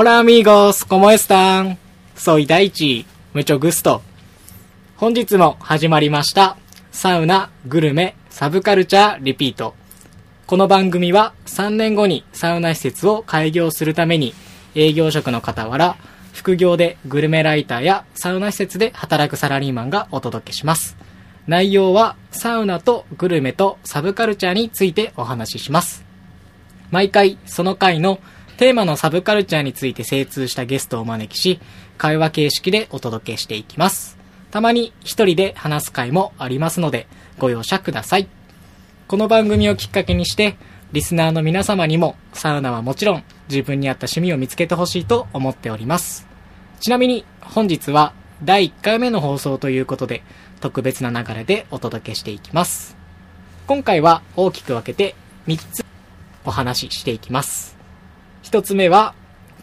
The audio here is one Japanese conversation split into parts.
Hola amigos, ¿cómo están? Soy Daichi, mucho gusto. 本日も始まりました。サウナ、グルメ、サブカルチャー、リピート。この番組は3年後にサウナ施設を開業するために営業職の傍ら、副業でグルメライターやサウナ施設で働くサラリーマンがお届けします。内容はサウナとグルメとサブカルチャーについてお話しします。毎回その回のテーマのサブカルチャーについて精通したゲストをお招きし、会話形式でお届けしていきます。たまに一人で話す回もありますので、ご容赦ください。この番組をきっかけにして、リスナーの皆様にも、サウナはもちろん、自分に合った趣味を見つけてほしいと思っております。ちなみに、本日は、第1回目の放送ということで、特別な流れでお届けしていきます。今回は大きく分けて、3つお話ししていきます。1つ目は、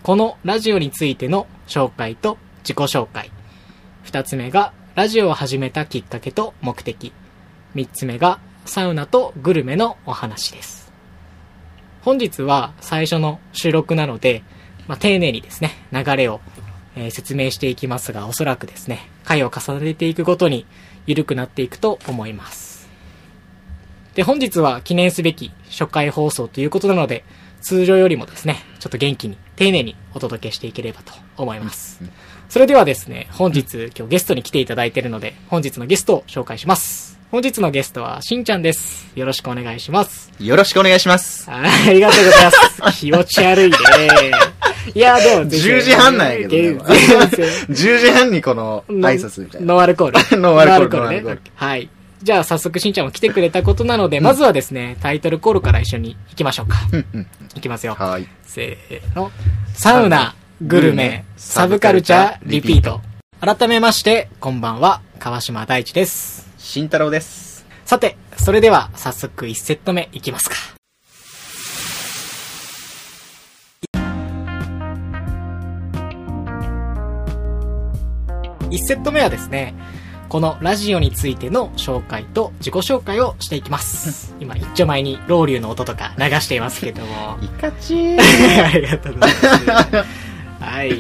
このラジオについての紹介と自己紹介。2つ目が、ラジオを始めたきっかけと目的。3つ目が、サウナとグルメのお話です。本日は最初の収録なので、まあ、丁寧にですね、流れを、えー説明していきますが、おそらくですね、回を重ねていくごとに緩くなっていくと思います。で、本日は記念すべき初回放送ということなので、通常よりもですね、ちょっと元気に、丁寧にお届けしていければと思います。それではですね、本日、今日ゲストに来ていただいているので、本日のゲストを紹介します。本日のゲストは、しんちゃんです。よろしくお願いします。よろしくお願いします。あありがとうございます。気持ち悪いね。いや、でも、10時半なんやけどね。全然 10時半にこの挨拶みたいな。ノンアルコール。ノンアルコールね。はい。じゃあ、早速、しんちゃんも来てくれたことなので、まずはですね、タイトルコールから一緒に行きましょうか。うんうんいきますよ。はい。せーの。サウナ、グルメ、サブカルチャー、リピート。改めまして、こんばんは、川島大地です。慎太郎です。さて、それでは早速1セット目いきますか。1セット目はですね、このラジオについての紹介と自己紹介をしていきます。今、一丁前にロウリュの音とか流していますけども。イカチー。ありがとうございます。はい。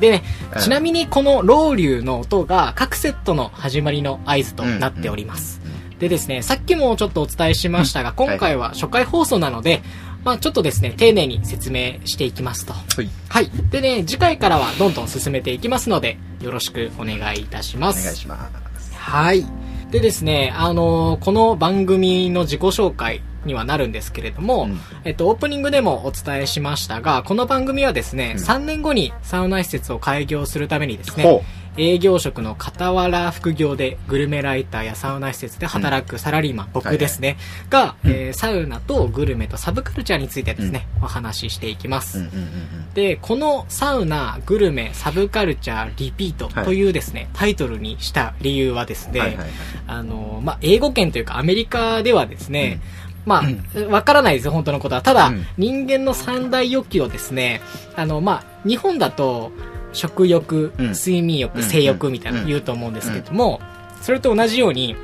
でね、ちなみにこのロウリュの音が各セットの始まりの合図となっております。でですね、さっきもちょっとお伝えしましたが、うん今回は初回放送なので、まあちょっとですね、丁寧に説明していきますと。はい。はい。でね、次回からはどんどん進めていきますので、よろしくお願いいたしまおす。願いします。はい。でですね、あのーこの番組の自己紹介にはなるんですけれども、うん。えっと、オープニングでもお伝えしましたが、この番組はですね、うん。3年後にサウナ施設を開業するためにですねほ、営業職の傍ら副業でグルメライターやサウナ施設で働くサラリーマン、僕ですね、が、えーサウナとグルメとサブカルチャーについてですね、お話ししていきます。うん。うん。うん。で、このサウナ、グルメ、サブカルチャー、リピートというですね、タイトルにした理由はですね、はいはいはい。あの、まあ、英語圏というかアメリカではですね、まあ、わからないですよ、本当のことは。ただ、うん。人間の三大欲求をですね、あの、まあ、日本だと、食欲、うん。睡眠欲、うん性欲みたいなの言うと思うんですけども、それと同じように、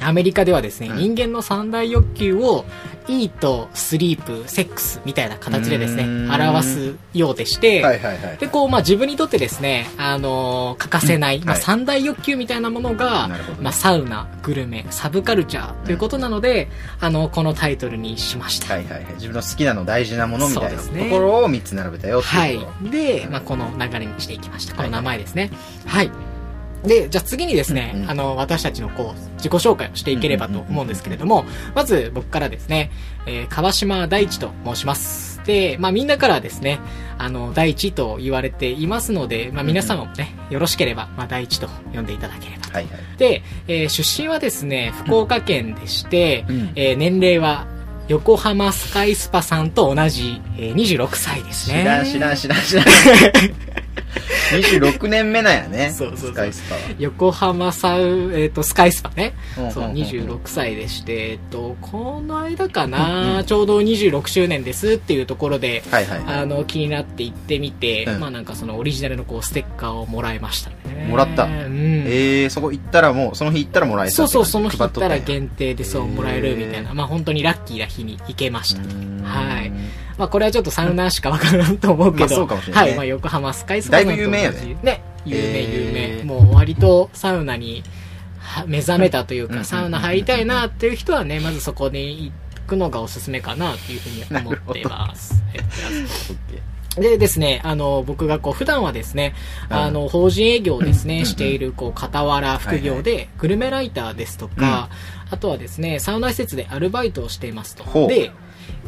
アメリカではですね、うん人間の三大欲求を、イート、スリープ、セックスみたいな形でですね表すようでして、はいはいはい。で、こう、まあ、自分にとってですね、あのー欠かせない、まあ、はい三大欲求みたいなものが、ねまあ、サウナ、グルメ、サブカルチャーということなので、あの、このタイトルにしました。はいはいはい。自分の好きなの大事なものみたいなところを3つ並べたよってはい。で、まあ、この流れにしていきました。この名前ですね。はい。で、じゃあ次にですね、うんうんあの、私たちのこう、自己紹介をしていければと思うんですけれども、まず僕からですね、えー川島大地と申します。で、まあみんなからですね、あの、大地と言われていますので、まあ皆様もね、よろしければ、まあ大地と呼んでいただければと。はいはい。で、えー出身はですね、福岡県でして、うんえー年齢は横浜スカイスパさんと同じ、えー26歳ですね。知らん知らん知らん知らん。26年目なんやね。そうそうそうスカイスパは。横浜サウ、えっ、と、スカイスパね。そう、うんうんうんうん26歳でして、えっと、この間かうんな、うんちょうど26周年ですっていうところで、はいはいはい。あの、気になって行ってみて、うんまあなんかそのオリジナルのこう、ステッカーをもらいましたね。もらったうん。えー、そこ行ったらもう、その日行ったらもらえたそうそう、その日行ったら限限定でそうもらえるみたいな、まあ本当にラッキーな日に行けました。はい。まあこれはちょっとサウナーしかわからんと思うけど、まあそうかもしれないねはい、まあ横浜スカイスパぶ有名よねね。有名有へー。名。もう割とサウナには目覚めたというか、うん。サウナ入りたいなっていう人はね、まずそこに行くのがおすすめかなっていうふうに思ってます。でですね、あの、僕がこう、普段はですね、うん。あの、法人営業をですね、うん。している、こう、傍ら副業で、グルメライターですとか、あとはですね、サウナ施設でアルバイトをしていますと。で、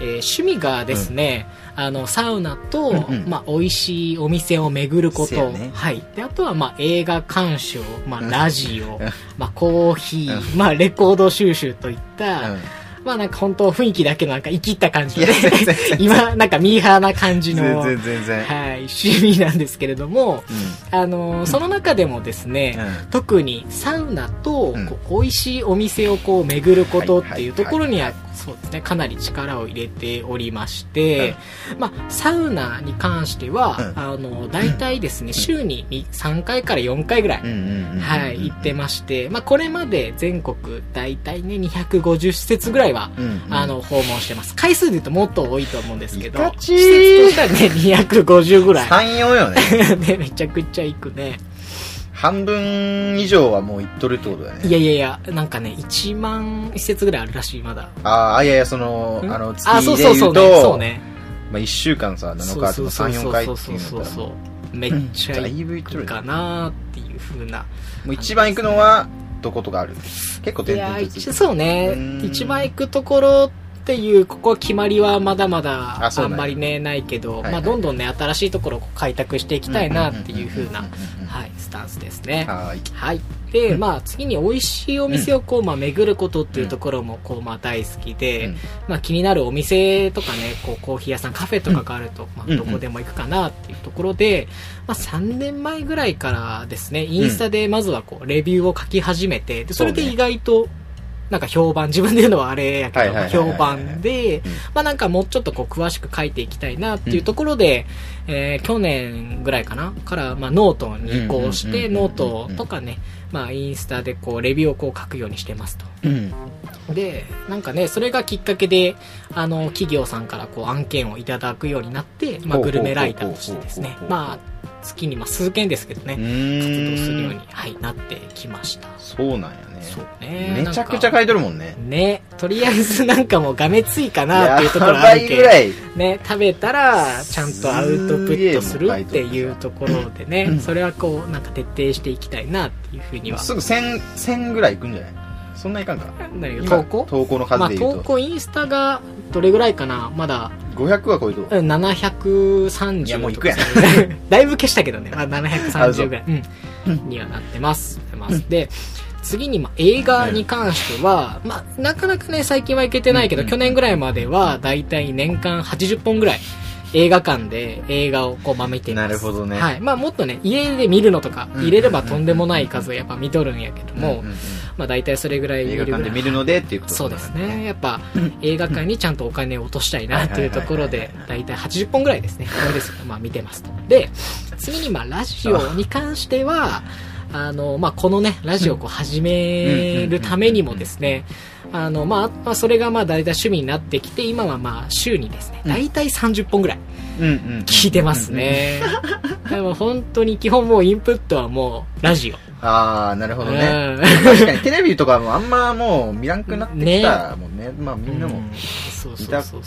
えー趣味がですね、あの、サウナと、うんうん。まあ、美味しいお店を巡ること、ね。はい。で、あとは、まあ、映画鑑賞、まあ、うん。ラジオうん、まあ、コーヒー、うまあ、レコード収集といった、うん。まあ、なんか本当雰囲気だけのなんか生きった感じのいや全然全然。今、なんかミーハーな感じの、はい、趣味なんですけれども、うあのーその中でもですね、ん。特にサウナとうん。こう美味しいお店をこう巡ることっていうところにははいそうですね。かなり力を入れておりまして、まあ、サウナに関しては、うんあの大体ですね週に3回から4回ぐらい、うんうんうんうんはい、行ってまして、まあ、これまで全国大体ね250施設ぐらいはうんうん。あの、訪問してます。回数で言うともっと多いと思うんですけど、施設としてはね、250ぐらい。34よね。ね、めちゃくちゃ行くね。半分以上はもう行っとるってことだよねいやいやいや、なんかね、1万施設ぐらいあるらしい、まだ。ああいやいやそのん？あの月でそうそうね。言うとそうね。まあ1週間さ7そう日とかそうそう34回ってそいうそうそう。めっちゃ行くかなっていう風な。う一番行くのはどことかある？結構いや、点々と一そうねうん。一番行くところっていう、ここ決まりはまだまだあんまりね、ないけど、まあ、どんどんね、新しいところを開拓していきたいなっていう風な、んんうんうんはい、ンスですね。はーい。はい。で、まあ、次に美味しいお店をこう、まあ、巡ることっていうところも、こう、まあ、大好きで、うん。まあ、気になるお店とかね、こう、コーヒー屋さん、カフェとかがあると、まあ、うんどこでも行くかなっていうところで、まあ、3年前ぐらいからですね、インスタでまずはこう、レビューを書き始めて、で、それで意外と、なんか評判、自分で言うのはあれやけど、評判でうん、まあなんかもうちょっとこう詳しく書いていきたいなっていうところで、えー去年ぐらいかなから、まあノートに移行して、うんうんうんうん。ノートとかね、まあインスタでこうレビューをこう書くようにしてますと。うんで、なんかね、それがきっかけで、あの、企業さんからこう案件をいただくようになって、まあグルメライターとしてですねまあ月にまあ数件ですけどね、活動するように、はい、なってきました。そうなんやね。そうね。めちゃくちゃ書いとるもんね。ね、とりあえずなんかもうがめついかなっていうところあるけいぐらい。ね、食べたらちゃんとアウトプットするっていうところでね、それはこうなんか徹底していきたいなっていうふうには。すぐ1000 1000ぐらい行くんじゃない？そんないかんか。投稿？投稿のまあ数で言うと、投稿インスタがどれぐらいかな？まだ。500は超えとるう。ん730いやもう行くやん。だいぶ消したけどね、まあ、あ730そうぐらい、う。ん、にはなってます。ますで、次に、まあ、映画に関しては、まあ、なかなかね、最近は行けてないけど、うん去年ぐらいまでは、だいたい年間80本ぐらい、映画館で映画をこう、まあ、見ています。なるほどねはい。まあ、もっとね、家で見るのとか、うん入れればとんでもない数をやっぱ見とるんやけども、まあ、大体それぐらい見映るぐらい画館で見るのでっていうことそうですね。やっぱ、映画館にちゃんとお金を落としたいなっていうところではいはいはい、だいたい80本ぐらいですね。これですまあ見てますと。で、次にまあラジオに関しては、あの、まあこのね、ラジオをこう始めるためにもですね、あの、まあ、まあ、それがまあ大体趣味になってきて、今はまあ週にですね、大体30本ぐらい聞いてますね。でも本当に基本もうインプットはもうラジオ。ああなるほどね。うん。確かにテレビとかもあんまもう見らんくなってきたもんね。まあみんなも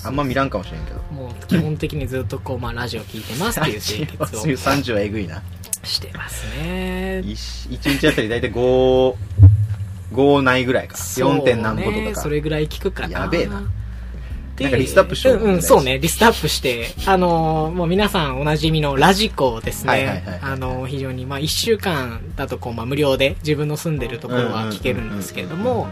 あんま見らんかもしれんけど。もう基本的にずっとこう、まあ、ラジオ聞いてますっていう生活を。30はえぐいなしてますね。1日あたり大体5 5ないぐらいかね 4. 点何個とかかそれぐらい聞くかな。やべえなでなんかリストアップしよううん、うん、そうね、リストアップして、あのーもう皆さんおなじみのラジコですね。あのー非常に、まあ、一週間だとこう、まあ、無料で自分の住んでるところは聞けるんですけれども、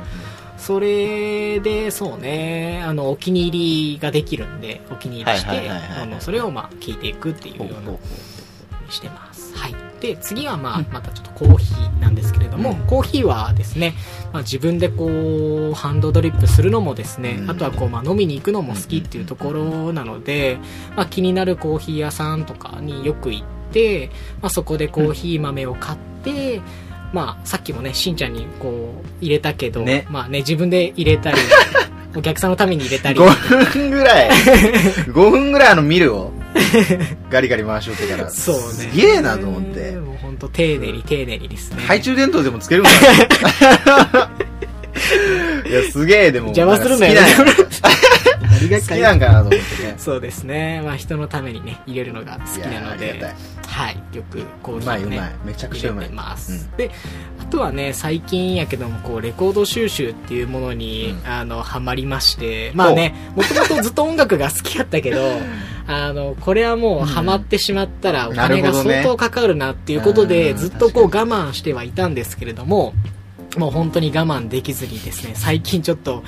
それで、そうね、あの、お気に入りができるんで、お気に入りして、それをまあ、聞いていくっていうようなしてます。はい。で、次はまあ、またちょっとコーヒーなんですけれども、うん。コーヒーはですね、まあ自分でこう、ハンドドリップするのもですね、うん。あとはこう、まあ飲みに行くのも好きっていうところなので、まあ気になるコーヒー屋さんとかによく行って、まあそこでコーヒー豆を買って、まあさっきもね、しんちゃんにこう、入れたけど、ね。まあね、自分で入れたり、お客さんのために入れたり。5分ぐらい、5分ぐらいあのミルを、ガリガリ回しよってから、そうね。すげえなと思って。もう本当丁寧に丁寧にですね。懐中電灯でもつけるんだ いや、すげえ、でも。邪魔するなよなんか好きなんや 何が好きなんかなと思ってね。そうですね。まあ人のためにね、入れるのが好きなのでいはい。よくコーヒーをねうまいうまい。めちゃくちゃうまい。ます、うんであとはね最近やけどもこうレコード収集っていうものに、うんあのハマりましてまあねもともとずっと音楽が好きやったけどあのこれはもうハマってしまったらお金が相当かかるなっていうことで、うん。ずっとこう我確慢してはいたんですけれどももう本当に我慢できずにですね最近ちょっと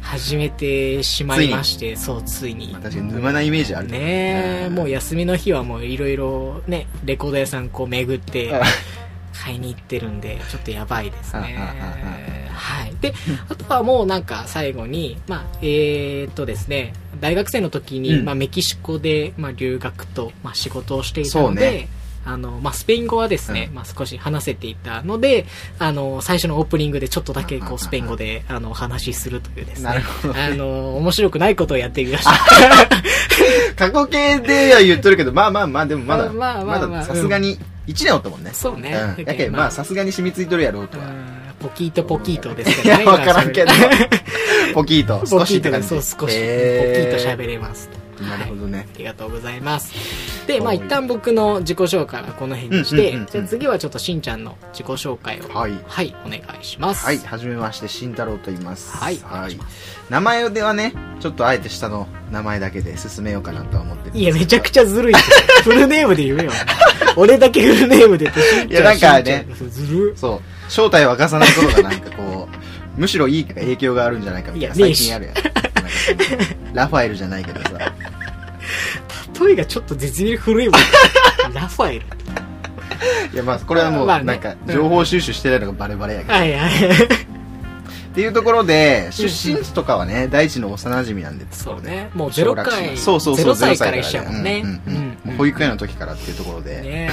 始めてしまいましてそうついに。確かに沼なイメージあるねえ、うん。もう休みの日はもういろいろね、レコード屋さんこう巡ってあ買いに行ってるんで、ちょっとやばいですねああああ。はい。で、あとはもうなんか最後に、まあ、えー、っとですね、大学生の時に、うんまあメキシコで、まあ留学と、まあ仕事をしていたので、ねあの、まあ、スペイン語はですね、うんまあ、少し話せていたので、あの、最初のオープニングでちょっとだけ、こう、うんうんうんスペイン語で、あの、お話しするというですね。ねあの、面白くないことをやってみました。過去形では言っとるけど、まあまあまあ、でもまだ、まあまあまあまださすがに1年おったもんね。そうねうん。やけんまあさすがに染みついとるやろうとは。うんポキートポキートですけどね。わからんけど。ポキート、ポ少しって感じそう、少し。ポキへート喋れます。なるほどねはいありがとうございます。で、まあはい一旦僕の自己紹介はこの辺にしてうんうんうんうん、じゃあ次はちょっとしんちゃんの自己紹介を、はいはい、お願いします。はい、はじめまして、慎太郎と言います。はいお願い名前ではね、ちょっとあえて下の名前だけで進めようかなとは思ってるいや、めちゃくゃ。ちゃずるい。フルネームで言えよ。俺だけフルネームでいやなんかねずる。そう、正体を明かさないことがなんかこう、むしろいい影響があるんじゃないかみたいな、最近あるやん。ラファエルじゃないけどさ。例えがちょっと絶妙に古いもん。ラファエル。いやまあ、これはもう、なんか、情報収集してないのがバレバレやけど。はいはい。っていうところで、出身地とかはね、大地の幼馴染なんで、そうね。もうゼロ回、そうそうそう、0歳から0一緒やもんね。保育園の時からっていうところで。ね。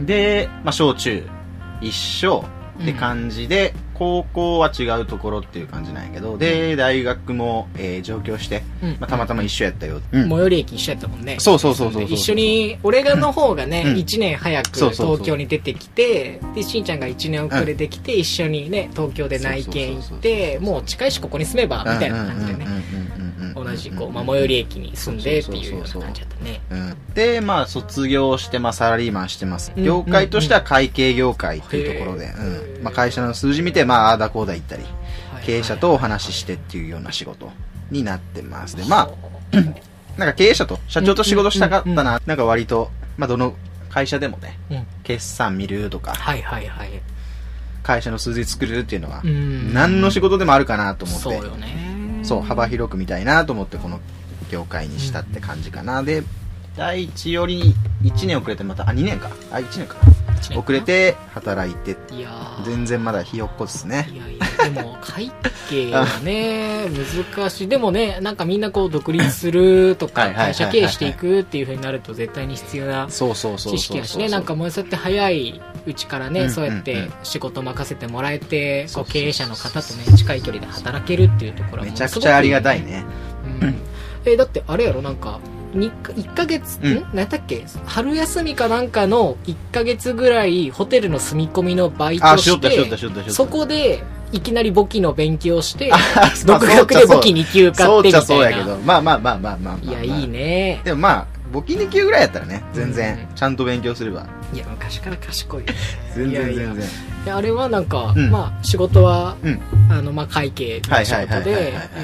で、まあ、小中、一緒って感じで、高校は違うところっていう感じなんやけど、で、大学も、えー上京して、うん。まあ、たまたま一緒やったよ。うん。最寄り駅一緒やったもんね。そうそうそうそうそう。一緒に、俺がの方がね、うん。1年早くそうそうそう。東京に出てきて、で、しんちゃんが1年遅れてきて、一緒にね、東京で内見行って、もう近いしここに住めば、みたいな感じでね、同じ、こう、まあ、最寄り駅に住んでっていうような感じだったね。うんで、まあ、卒業して、まあ、サラリーマンしてます。うん業界としては会計業界っていうところで、うん。まあ、会社の数字見て、まあ、ああだこうだ言ったり、はい経営者とお話ししてっていうような仕事になってます。で、まあ、なんか経営者と、社長と仕事したかったうんうんな、なんか割と、まあ、どの会社でもね、うん。決算見るとか、はいはいはい。会社の数字作るっていうのはう、ん。何の仕事でもあるかなと思って、そうよね。そう、幅広く見たいなと思って、この業界にしたって感じかな。で、第一より1年遅れてまた、あ、2年か。あ、1年か。遅れて働いて、いやー。全然まだひよっこですね。いやいや、でも、会計はね、難しい。でもね、なんかみんなこう、独立するとか、会社経営していくっていう風になると絶対に必要なそうそうそうそうそう。知識やしね、なんかもうそうやって早いうちからね、うんそうやってうんうん仕事任せてもらえて、こそうそうそうう経営者の方とね、近い距離で働けるっていうところはめちゃくちゃありがたい。ね。うんえ、だってあれやろ、なんか、に1ヶ月、うんん？何だっけ？春休みかなんかの1ヶ月ぐらいホテルの住み込みのバイトあ、し、て。そこでいきなり簿記の勉強して、あ、独学で簿記2級買そうってみたいな。そうやけど、まあまあまあまあまあまあ。いや、いい。ね。でもまあ、簿記2級ぐらいやったらね、全うん。然、ちゃんと勉強すれば。いや、昔から賢い。全然全然。であれはなんか、うん。まあ、仕事は、うん。あの、まあ、会計の仕事はいはいはいはい。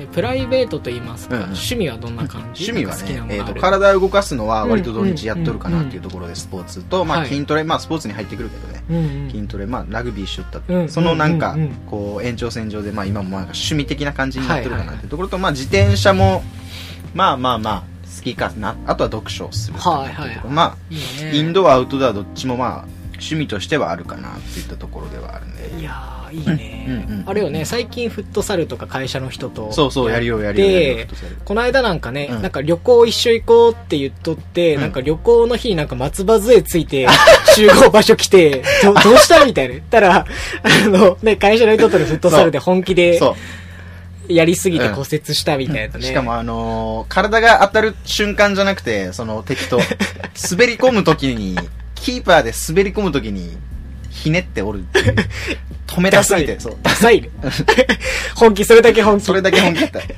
でプライベートと言いますか、うんうん。趣味はどんな感じ？趣味はねえっと、体を動かすのは割と土日やっとるかなっていうところで、スポーツと、まあはい。筋トレ、まあスポーツに入ってくるけどね。うんうん。筋トレ、まあラグビーしよったうんそのなんかこう、延長線上で、まあ今もなんか趣味的な感じになってるかなっていうところと、まあ自転車も、まあまあまあ、好きかな。あとは読書をする。はいはいはいまあ、ね。インドア、アウトドアどっちもまあ、趣味としてはあるかなっていったところではあるんで。いやー、いいね、うんうんうんあれよね、最近フットサルとか会社の人と。そうそう、やるよ、やるよ。やるよで、この間なんかね、うんなんか旅行一緒行こうって言っとって、うんなんか旅行の日になんか松葉杖ついて、集合場所来て、どどうしたみたいな言ったら、あの、ね、会社の人とのフットサルで本気でそう。やりすぎて骨折したみたいなね。しかもあのー体が当たる瞬間じゃなくて、その敵と、滑り込むときに、キーパーで滑り込むときに、ひねっておるっていう。止めたすぎて、そう。ダサいね。本気、それだけ本気。それだけ本気だった。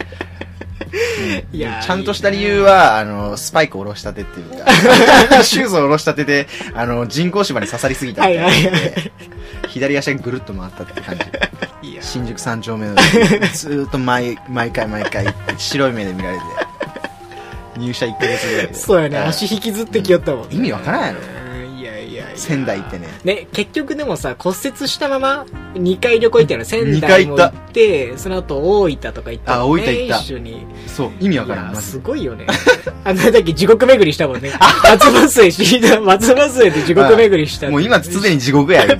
うんいやーちゃんとした理由は、あの、スパイク下ろしたてっていうか、シューズを下ろしたてで、あの、人工芝に刺さりすぎたってはいはいはい左足がぐるっと回ったって感じ。新宿三丁目の、ずーっと毎、毎回毎回、白い目で見られて、入社1ヶ月ぐらいで。そうやね、ん足引きずってきよったもん、意味わからんやろうんいやいやいや。仙台行ってね。ね、結局でもさ、骨折したまま2回旅行行ったの。仙二台も行って、その後大分とか行ったねあ大分行った一緒に。そう、意味わいからん。すごいよね。あのだけ地獄巡りしたもんね。松葉杖し、松葉杖で地獄巡りした。もう今すでに地獄やよ。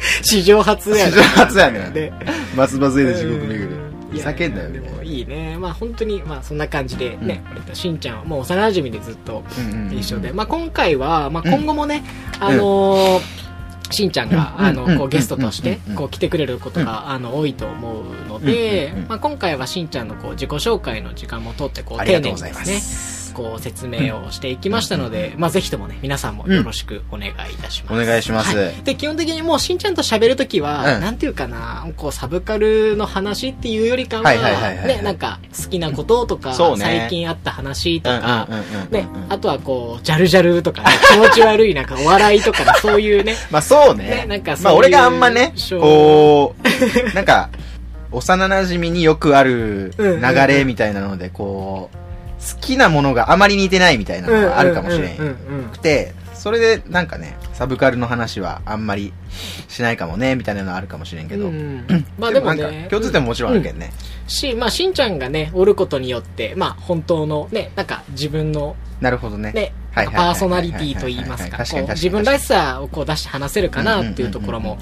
史上初やね。史上初やねで。松葉杖で地獄巡うん。り。ふざけんなよ、でみたいな。もいいね。まあ本当に、まあそんな感じでね、俺としんちゃんはもう幼馴染でずっと一緒で。まあ今回は、まあ今後もね、あのーしんちゃんが、うん。あの、うん。こうゲストとしてうん、こう来てくれることが、あの、多いと思うのでまあ今回はしんちゃんのこう自己紹介の時間もとって、こう丁寧にですね、す。こう説明をしていきましたので、まあぜひともね、皆さんもよろしくお願いいたします。お願いします。はい。で、基本的にもうしんちゃんと喋るときは、うん。なんていうかな、こうサブカルの話っていうよりかは、ね、なんか好きなこととか、ね。最近あった話とか、うんうんうんうんね、あとはこう、ジャルジャルとか、ね、気持ち悪いなんかお笑いとかのそういうね、まあそうね。ね。なんかそういうまあ俺があんまね、こう、なんか、幼馴染によくあるうんうんうん流れみたいなので、こう、好きなものがあまり似てないみたいなのがあるかもしれんくて、それでなんかね、サブカルの話はあんまりしないかもね、みたいなのはあるかもしれんけど。うんうん まあでもねか、共通点ももちろんあるけどね。し、まあしんちゃんがね、おることによって、まあ本当のね、なんか自分のなるほどね。ね、パーソナリティと言いますか、自分らしさをこう出して話せるかなっていうところも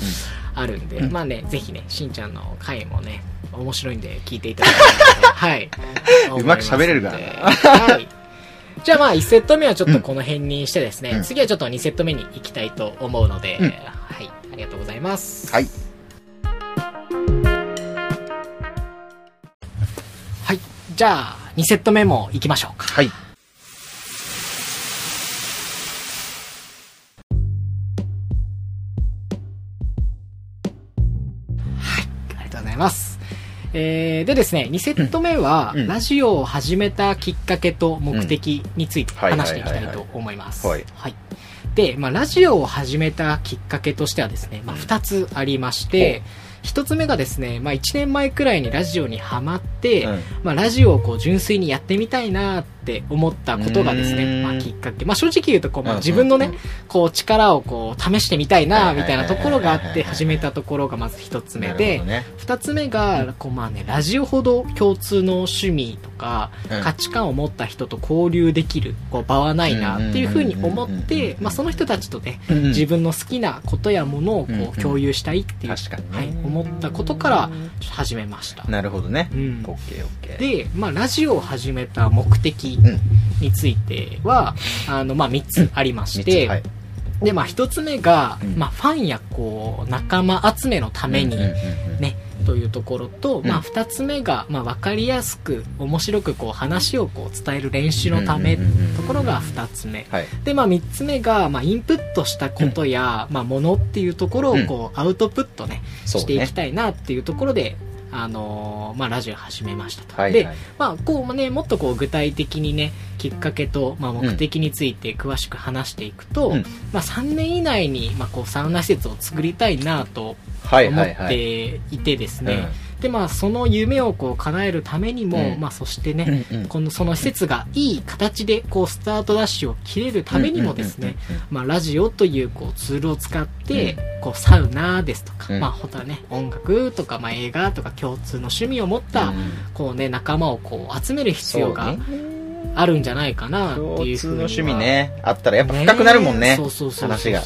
あるんで、うんまあね、ぜひね、しんちゃんの回もね、面白いんで聞いていただけたらと、はい。うまく喋れるからはい。じゃあまあ1セット目はちょっとこの辺にしてですね、うん次はちょっと2セット目に行きたいと思うので、うんはい。ありがとうございます。はい。はい。じゃあ2セット目も行きましょうか。はい。ありがとうございます。えー、でですね、2セット目は、うん。ラジオを始めたきっかけと目的について話していきたいと思います。はいはい。で、まあ、ラジオを始めたきっかけとしてはですね、まあ、2つありまして、1つ目がですね、まあ、1年前くらいにラジオにハマって、うん。まあ、ラジオをこう純粋にやってみたいなって思ったことがですね、まあ、きっかけ。まあ、正直言うとこう、まあ、うん自分のね、うんこう力をこう試してみたいな、みたいなところがあって始めたところがまず一つ目でね。二つ目が、こうまあね、ラジオほど共通の趣味とか、うん価値観を持った人と交流できるこう場はないなっていうふうに思って、うんまあその人たちとね、うん自分の好きなことやものをこう共有したいっていう、はい、思ったことから始めました。なるほどねう。んオッケーオッケー。で、まあラジオを始めた目的うん。については、あの、まあ三つありまして、はい。で、まあ一つ目が、うん。まあファンやこう、仲間集めのために、うんうんうんうん。ね、というところと、ん。まあ、二つ目が、まあ、わかりやすく、面白く、こう、話をこう、伝える練習のため、うんうんうんうんところが二つ目。はい。で、まあ、三つ目が、まあ、インプットしたことや、まあ、ものっていうところを、こう、アウトプットね、そうね。していきたいなっていうところで、あのーまあ、ラジオ始めましたと。はい。で、はいまあ、こうね、もっとこう具体的にね、きっかけと、まあ、目的について詳しく話していくと、うんまあ、3年以内に、まあ、こう、サウナ施設を作りたいなとはい思っはいはい。ていてですね、うんでまあその夢をこう叶えるためにも、うん。まあそしてね、うんうん。このその施設がいい形でこうスタートダッシュを切れるためにもですね、まあラジオというこうツールを使って、こうサウナですとか、うん。まあほたね音楽とかまあ映画とか共通の趣味を持った、うん。こうね仲間をこう集める必要がねあるんじゃないかなって共いうふうに趣味ね、あったらやっぱ深くなるもんね。そうそうそう話が。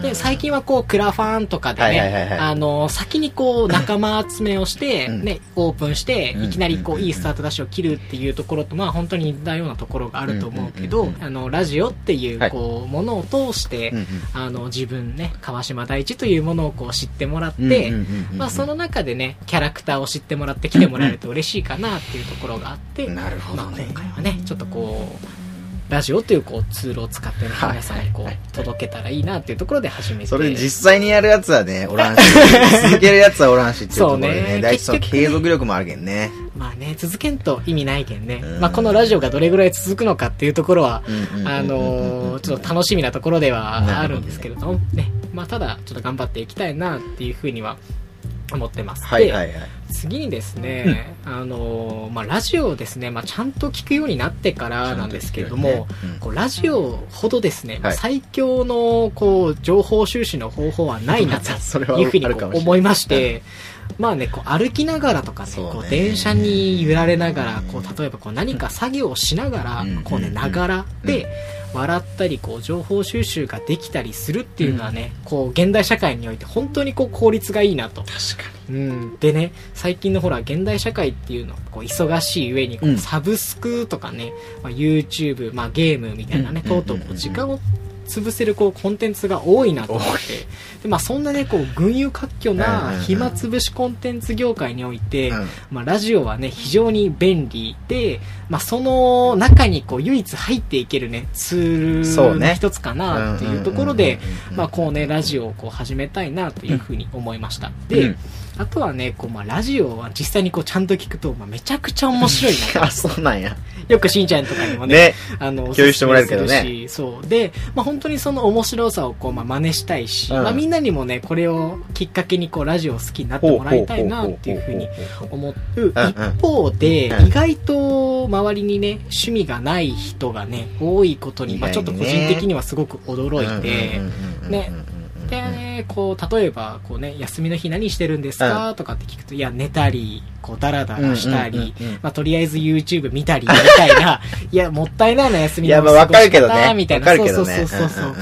で、最近はこう、クラファンとかでね、あの、先にこう、仲間集めをして、うん。ね、オープンして、うん。いきなりこう、うん。いいスタートダッシュを切るっていうところと、まあ本当に似たようなところがあると思うけどあの、ラジオっていうはい、こう、ものを通してあの、自分ね、川島大地というものをこう、知ってもらって、まあその中でね、キャラクターを知ってもらって来てもらえると嬉しいかなっていうところがあって、なるほどまあね今回はね、ちょっとこう、ラジオというこうツールを使ってね、はい皆さんにこはいう届けたらいいなっていうところで始めて。それ実際にやるやつはね、おらんし、続けるやつはおらんしっていうところでねね、大体そ継続力もあるけんね。まあね、続けんと意味ないけんねう。んまあこのラジオがどれぐらい続くのかっていうところは、ちょっと楽しみなところではあるんですけれども、ね。まあただ、ちょっと頑張っていきたいなっていうふうには思ってます。ではいはいはい。次にですね、あのーまあラジオをですね、まあちゃんと聞くようになってからなんですけれども、ねうん。こうラジオほどですね、はい。最強のこう情報収集の方法はないなと いうふうに思いまして、まあね、こう歩きながらとかね、そうね。こう電車に揺られながら、うん。こう例えばこう何か作業をしながらうん、こうね、うん。ながらで笑ったり、こう情報収集ができたりするっていうのはね、こう現代社会において本当にこう効率がいいなと。確かうん、でね最近のほら現代社会っていうのこう忙しい上にこう、うん。サブスクとかね、まあ、YouTube、まあ、ゲームみたいなね、うんとうとう時間を潰せるこうコンテンツが多いなと思って。で、まあ、そんなねこう群雄割拠なうん暇つぶしコンテンツ業界において、うん。まあ、ラジオはね非常に便利で、まあ、その中にこう唯一入っていけるねツールそうね。の一つかなっていうところでまあこうねラジオをこう始めたいなというふうに思いました、で、うんあとはね、こう、まあ、ラジオは実際にこう、ちゃんと聞くと、まあ、めちゃくちゃ面白いな。あ、そうなんや。よくしんちゃんとかにもね、ね。あの、共有してもらえるけどねそう。で、まあ、本当にその面白さをこう、まあ、真似したいし、うんまあ、みんなにもね、これをきっかけにこう、ラジオを好きになってもらいたいなっていうふうに思う。一方で、うん意外と周りにね、趣味がない人がね、多いことに、まあ、ちょっと個人的にはすごく驚いて、ねで、こう、例えば、こうね、休みの日何してるんですか、とかって聞くと、いや、寝たり、こう、ダラダラしたり、まあ、とりあえず YouTube 見たり、みたいな、いや、もったいないな、休みいや、のまあわかるけどね。みたいな。そうそうそうそう。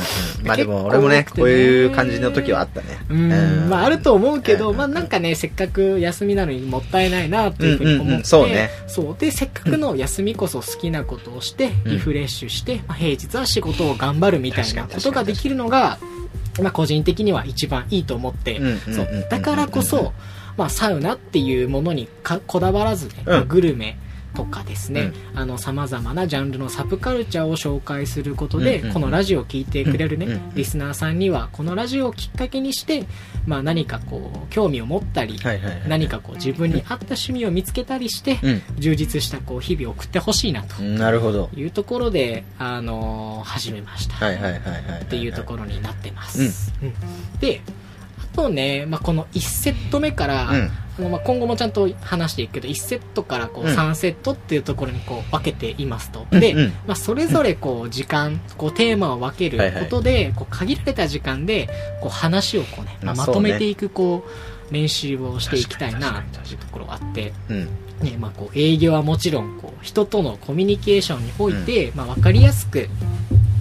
まあでも俺もね、こういう感じの時はあったね。うん、まああると思うけど、うんまあなんかね、せっかく休みなのにもったいないなっていうふうに思って、そうね。そう。で、せっかくの休みこそ好きなことをして、うん。リフレッシュして、まあ、平日は仕事を頑張るみたいなことができるのが、まあ個人的には一番いいと思ってそう。だからこそ、まあサウナっていうものにかこだわらずね、うんまあグルメ、とかですね、あの、様々なジャンルのサブカルチャーを紹介することで、うんうんうんこのラジオを聞いてくれるね、うんうんリスナーさんには、このラジオをきっかけにして、まあ何かこう、興味を持ったり、はいはいはい。何かこう自分に合った趣味を見つけたりして、うん充実したこう日々を送ってほしいなとうん。なるほど。いうところで、あのー始めました。はいはいはいはい。っていうところになってます。うんで、あとね、まあ、この1セット目から、うん。あのまあ今後もちゃんと話していくけど、1セットからこううん。3セットっていうところにこう分けていますと。うんで、うん。まあ、それぞれこう時間、こうテーマを分けることで、こう限られた時間でこう話をこうね、まあまとめていくこう練習をしていきたいなというところがあって、うん。ねまあ、こう営業はもちろんこう人とのコミュニケーションにおいて、まあ、分かりやすく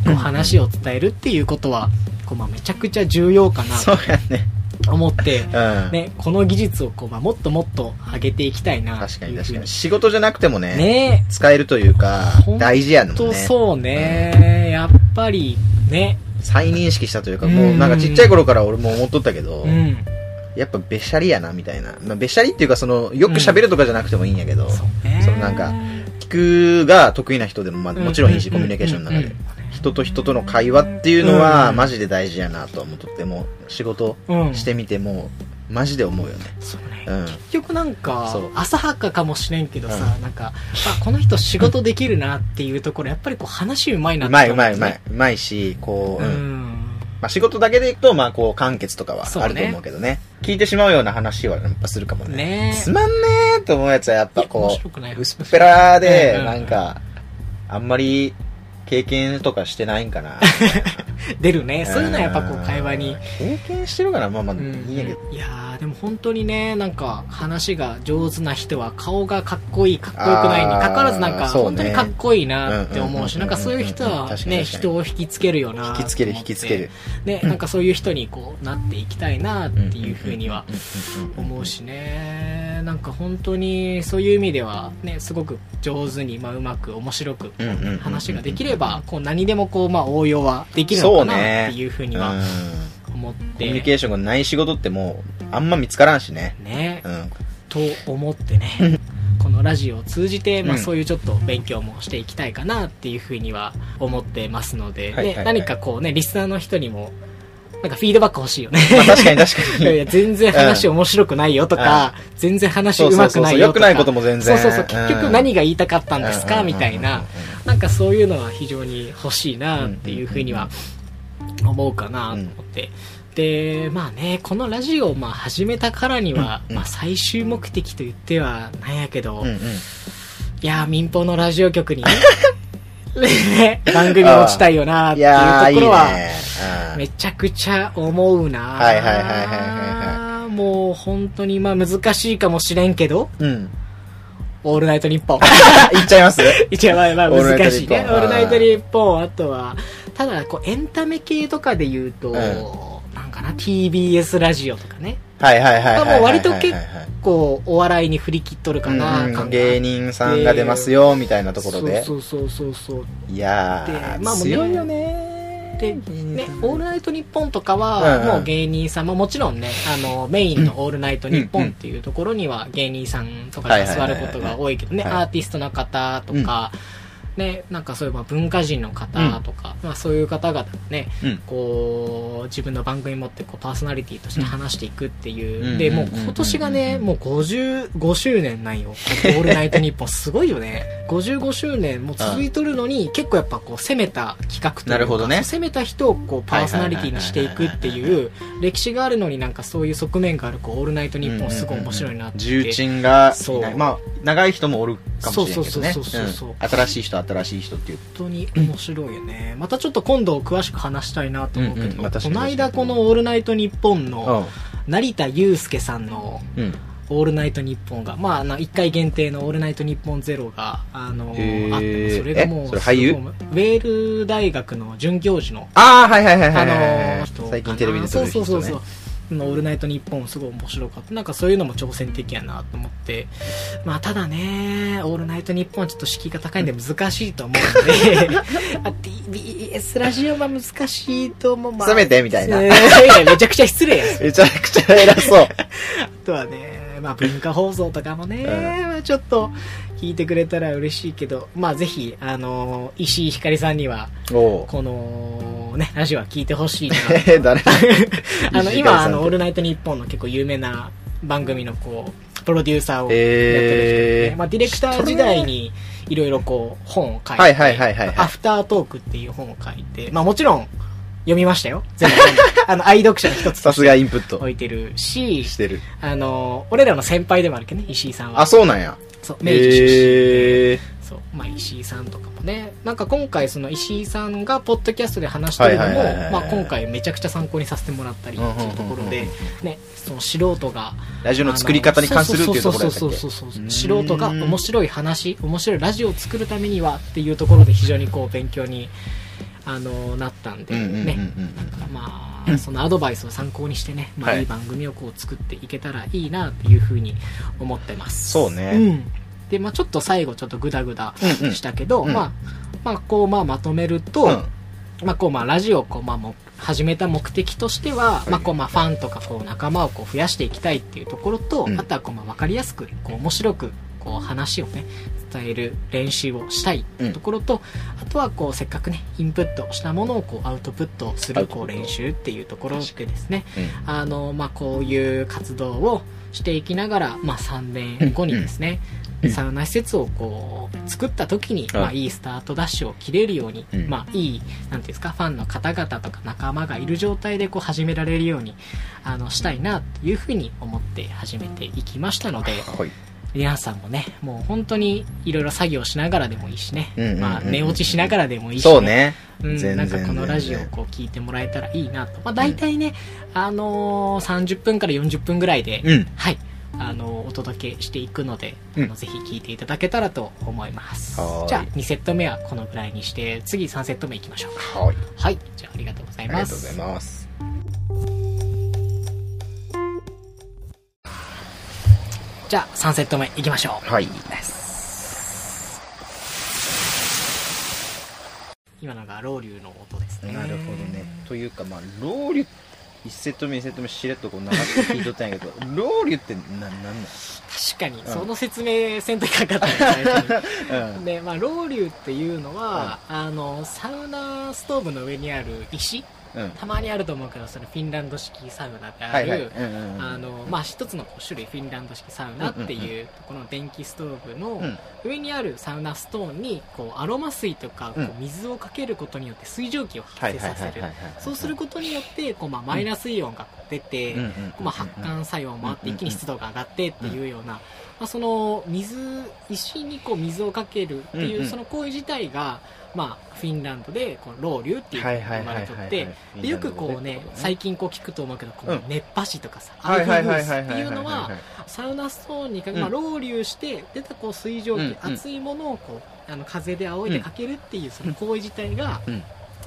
こう話を伝えるっていうことはこうまあめちゃくちゃ重要かなそうやね。と思って、うん。ね、この技術をこう、まあ、もっともっと上げていきたいな確かに確かに。仕事じゃなくてもね、ね。使えるというか大事やのとね。そうね、やっぱりね。再認識したというか、うん。もうなんかちっちゃい頃から俺も思っとったけど、うん。やっぱべしゃりやな、みたいな。まあ、べしゃりっていうか、その、よく喋るとかじゃなくてもいいんやけど、そうね。そのなんか聞くが得意な人でも、まあ、もちろんいいし、うん。コミュニケーションの中で。うん。人と人との会話っていうのは、うんマジで大事やなと思っとって、もう仕事うんしてみても、マジで思うよね。そうねうん。結局なんか浅はかかもしれんけどさ、うんなんかあこの人仕事できるなっていうところやっぱりこう話うまいなって思ってうまいうまい。うまいし、こう、ううん。んまあ仕事だけでいくと、まあこう、完結とかはあると思うけどね。聞いてしまうような話はやっぱするかもね。ねつまんねーと思うやつはやっぱこう、薄っぺらでう、んなんか、あんまり経験とかしてないんかな。出るね。そういうのはやっぱこう会話に。経験してるから、まあまあ、いうんいんやけど。いやーでも本当にね、なんか話が上手な人は顔がかっこいい、かっこよくないにかかわらずなんか本当にかっこいいなって思うし、うんなんかそういう人はね、人を引きつけるよな引きつける、引きつける。ね、なんかそういう人にこうなっていきたいなっていうふうには思うしね、なんか本当にそういう意味ではね、すごく上手に、まあうまく面白く話ができれば、こう何でもこうまあ応用はできるのかなっていうふうにはうん。思って、コミュニケーションがない仕事ってもう、あんま見つからんしね。ね、うん。と思ってね、このラジオを通じて、まあ、うん。そういうちょっと勉強もしていきたいかなっていうふうには思ってますので、ねはいはいはい。何かこうね、リスナーの人にも、なんかフィードバック欲しいよね。まあ確かに確かに。いや いや、全然話面白くないよとか、全然話上手くないよとか。そうそうそう良くないことも全然そうそうそう、結局何が言いたかったんですか、みたいな。なんかそういうのは非常に欲しいなっていうふうには思うかなと思って。で、まあね、このラジオをまあ始めたからには、うんまあ最終目的と言ってはなんやけど、うんうん。いやー民放のラジオ局にね、ね 番組持ちたいよなっていうところは、めちゃくちゃ思うな。はいはいはいはいはいもう本当にまあ難しいかもしれんけど、うん。オールナイトニッポン。言っちゃいます？一応まあまあオールナイト難しいね。オールナイトニッポン、あとは、ただこうエンタメ系とかで言うと、ん。なんかな、TBS ラジオとかね。はいはいはいはいはいはいはい。もう割と結こう、お笑いに振り切っとるかな、うんうん芸人さんが出ますよ、みたいなところで。そうそうそうそう。いやでー、まあもうね。強いよね。で、ね、オールナイトニッポンとかうんは、うん。もう芸人さんももちろんね、あの、メインのオールナイトニッポンっていうところには芸人さんとかが座ることが多いけどね、アーティストの方とか、ね、なんかそういうまあ文化人の方とか、まあそういう方々がね、うん。こう、自分の番組持ってこうパーソナリティとして話していくっていう。うんで、もううん今年がね、うんもう55周年なんよ。オールナイトニッポン。すごいよね。55周年もう続いとるのに、結構やっぱこう攻めた企画というか、なるほどね。攻めた人をこうパーソナリティにしていくっていう歴史があるのになんかそういう側面があるこうオールナイトニッポンすごい面白いなって。重鎮がそうい。ないまあ長い人もおるかもしれんけどね。そうそうそうそうそう。うん。新しい人新しい人っていう本当に面白いよね。またちょっと今度詳しく話したいなと思うけど、うんうんこの間このオールナイトニッポンのう成田悠輔さんのんうん。オールナイトニッポンが、まあ、あの、1回限定のオールナイトニッポンゼロが、あの、あって、それがもう、俳優？ウェール大学の准教授の、ああはいはいはいはあいはいの人最近テレビで撮そうる人ねそうそうそう。のオールナイトニッポンすごい面白かった。なんかそういうのも挑戦的やなと思って。まあただね、オールナイトニッポンはちょっと敷居が高いんで難しいと思うので、あ TBS ラジオは難しいと思う。まあせめてみたいなえーめちゃくちゃ失礼やん めちゃくちゃ偉そう あとはね、まあ文化放送とかもね、うんまあちょっと聞いてくれたら嬉しいけど、まあぜひ、あの、石井ひかりさんには、この、ね、ラジオは聞いてほしいな。え誰？あの、今、あの、オールナイトニッポンの結構有名な番組のこう、プロデューサーをやってる人で、えーまあディレクター時代にいろいろこう、本を書いて、はいはいはいはいはいアフタートークっていう本を書いて、まあもちろん読みましたよ。全部。あの、愛読者の一つさすがインプット置いてるし、してるあの、俺らの先輩でもあるけどね、石井さんは。あそうなんやそう、明治出身で。えーそう、まあ石井さんとかもね。なんか今回その石井さんがポッドキャストで話してるのもまあ今回めちゃくちゃ参考にさせてもらったりっていうところでね、その素人が、ラジオの作り方に関するっていうところそうけそうそうそううん素人が面白い話、面白いラジオを作るためにはっていうところで非常にこう勉強に、あの、なったんで、ね。まあ、そのアドバイスを参考にしてね、まあはいいい番組をこう作っていけたらいいなっていうふうに思ってます。そうねうん。で、まあちょっと最後ちょっとグダグダうんうん。したけど、うん。まあ、まあこうまあまとめると、うん。まあこうまあラジオをこうまあもう始めた目的としては、い。まあこうまあファンとかこう仲間をこう増やしていきたいっていうところと、うん。あとはこうまあわかりやすくこう面白くこう話をね伝える練習をしたいっていうところと、あとはこうせっかくねインプットしたものをこうアウトプットするこう練習っていうところでですね。うん。あのまあこういう活動をしていきながら、まあ、3年後にですね、うんサウナ施設をこう作った時に、うん。まあ、いいスタートダッシュを切れるように、うん。まあ、いいなんていうんですかファンの方々とか仲間がいる状態でこう始められるようにあのしたいなというふうに思って始めていきましたので、はい。皆さんもね、もう本当にいろいろ作業しながらでもいいしね、うんうんうんうん。まあ寝落ちしながらでもいいし、そうね。うん、全然なんかこのラジオをこう聞いてもらえたらいいなと。まあ大体ね、あのー、30分から40分ぐらいで、うん。はい、あのーお届けしていくので、うんあのぜひ聞いていただけたらと思いますじゃあ2セット目はこのぐらいにして、次3セット目いきましょうか。はい。はい、じゃあありがとうございあります。がとうございます。じゃあ3セット目いきましょう。はい。今のがロウリュの音ですね。なるほどね。というか、まあ、ロウリュ、1セット目、2セット目、しれっとこう流して聞いとったんやけど、ロウリュってな、なん確かに、んその説明せんといかんかったね最初に。なので、まあ、ロウリュっていうのは、あの、サウナストーブの上にある石。たまにあると思うけど、そのフィンランド式サウナである、一つの種類フィンランド式サウナっていうところの電気ストーブのうん上にあるサウナストーンに、こう、アロマ水とか、こうう、水をかけることによって水蒸気をはい発生させる。そうすることによって、こう、まあ、マイナスイオンが出て、まあ、発汗作用もあって一気に湿度が上がってっていうような、まあ、その水石にこう水をかけるっていう、その行為自体が、まあ、フィンランドでこのロウリュっていうふうに呼ばれとってでよくこうね最近こう聞くと思うけどこううん。熱波師とかさ、アウフグはいはいはいースってはいうのはサウナストーンにかけ、まあ、うんロウリュして出たこう水蒸気、熱いものをこうあの風で仰いでかけるっていうその行為自体が、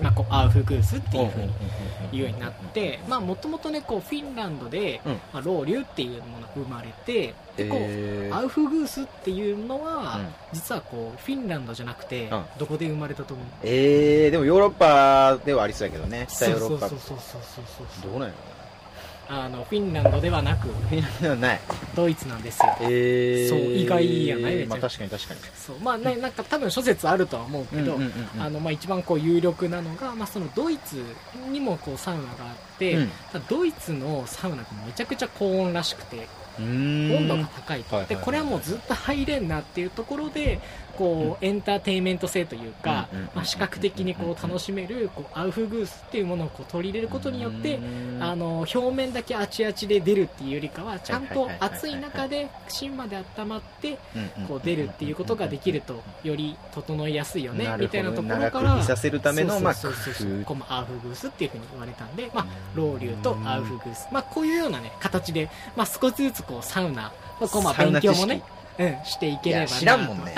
あ、こうアウフグースっていうふうにんいうようになって、まあ、もともとね、こう、フィンランドで、うん。まあ、ロウリュっていうものが生まれて、で、こう、えー。アウフグースっていうのは、うん。実はこう、フィンランドじゃなくて、うん。どこで生まれたと思う？えー、でもヨーロッパではありそうやけどね。北ヨーロッパ。そう。そうそうそうそうそう。どうなんやあの、フィンランドではなく、ろフィンランドではない。ドイツなんですよ。えー。そう意外やない？まあ確かに確かに。そう。まあね、なんか多分諸説あるとは思うけど、あの、まあ一番こう有力なのが、まあそのドイツにもこうサウナがあって、うんドイツのサウナってめちゃくちゃ高温らしくて、温度が高いと、はいはいはいでこれはもうずっと入れんなっていうところでこう、エンターテインメント性というか、うんうんうんうんまあ、視覚的にこう楽しめるこうアウフグースっていうものをこう取り入れることによって、あの表面だけあちあちで出るっていうよりかはちゃんと暑い中で芯まで温まってこう出るっていうことができるとより整いやすいよねみたいなところ長からくいさせるためのまあこうまあアウフグースっていうふうに言われたんで、まあ、ロウリュとアウフグース、まあ、こういうようなね形で、まあ、少しずつこうサウナまあこうまあ勉強もね知、うん、していければ知らんもんね。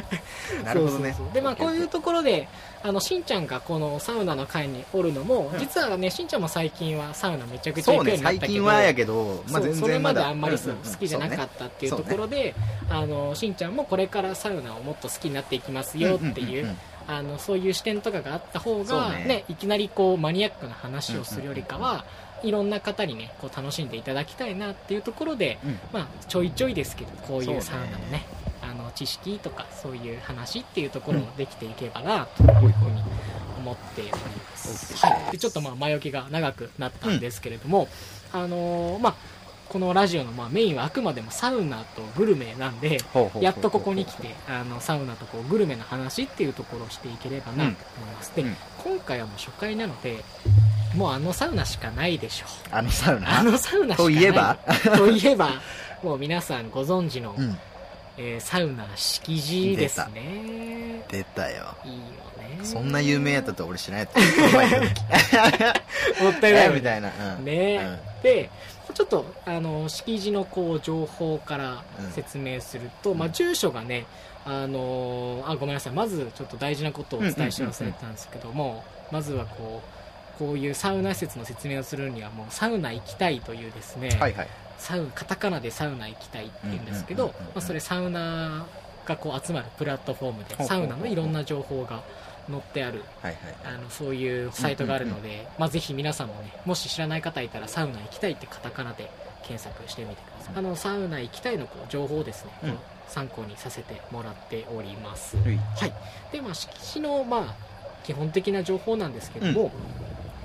なるほどね。でまあこういうところであのしんちゃんがこのサウナの会におるのも、うん。実はねしんちゃんも最近はサウナめちゃくちゃ行くようになったけど近はやけどまあ全それ然まであんまり好きじゃなかったっていうところで、あのしんちゃんもこれからサウナをもっと好きになっていきますよっていう,、んんんん。あのそういう視点とかがあった方が、ねね。いきなりこうマニアックな話をするよりかは、いろんな方にねこう楽しんでいただきたいなっていうところで、うん。まあ、ちょいちょいですけどこういうサウナのねあの知識とかそういう話っていうところをできていけばなというふうに思っております、はい、でちょっとまあ前置きが長くなったんですけれども、あのーまあこのラジオのまあメインはあくまでもサウナとグルメなんでやっとここに来てあのサウナとこうグルメの話っていうところをしていければなと思います、で、うん。今回はもう初回なのでもうあのサウナしかないでしょ。あのサウナ？あのサウナしかない。といえば？といえばもう皆さんご存知の、うん。えーサウナ敷地ですね。出た。よ。いいよね。そんな有名やったと俺知らんやった。この前行った時。もったいない。みたいな。うん。ね。でちょっとあの敷地のこう情報から説明すると、まあ、住所がねあのあごめんなさい。まずちょっと大事なことをお伝えし忘れてたんですけども、まずはこうこういうサウナ施設の説明をするにはもうサウナ行きたいというですね、うんはいはい。サウカタカナでサウナ行きたいって言うんですけどそれサウナがこう集まるプラットフォームでサウナのいろんな情報が載ってあるはいはい。あのそういうサイトがあるので、まあ、ぜひ皆さんもねもし知らない方いたらサウナ行きたいってカタカナで検索してみてください。あのサウナ行きたいのこう情報をですね、うん。参考にさせてもらっております、はい。はい。でまあ敷地のまあ基本的な情報なんですけども、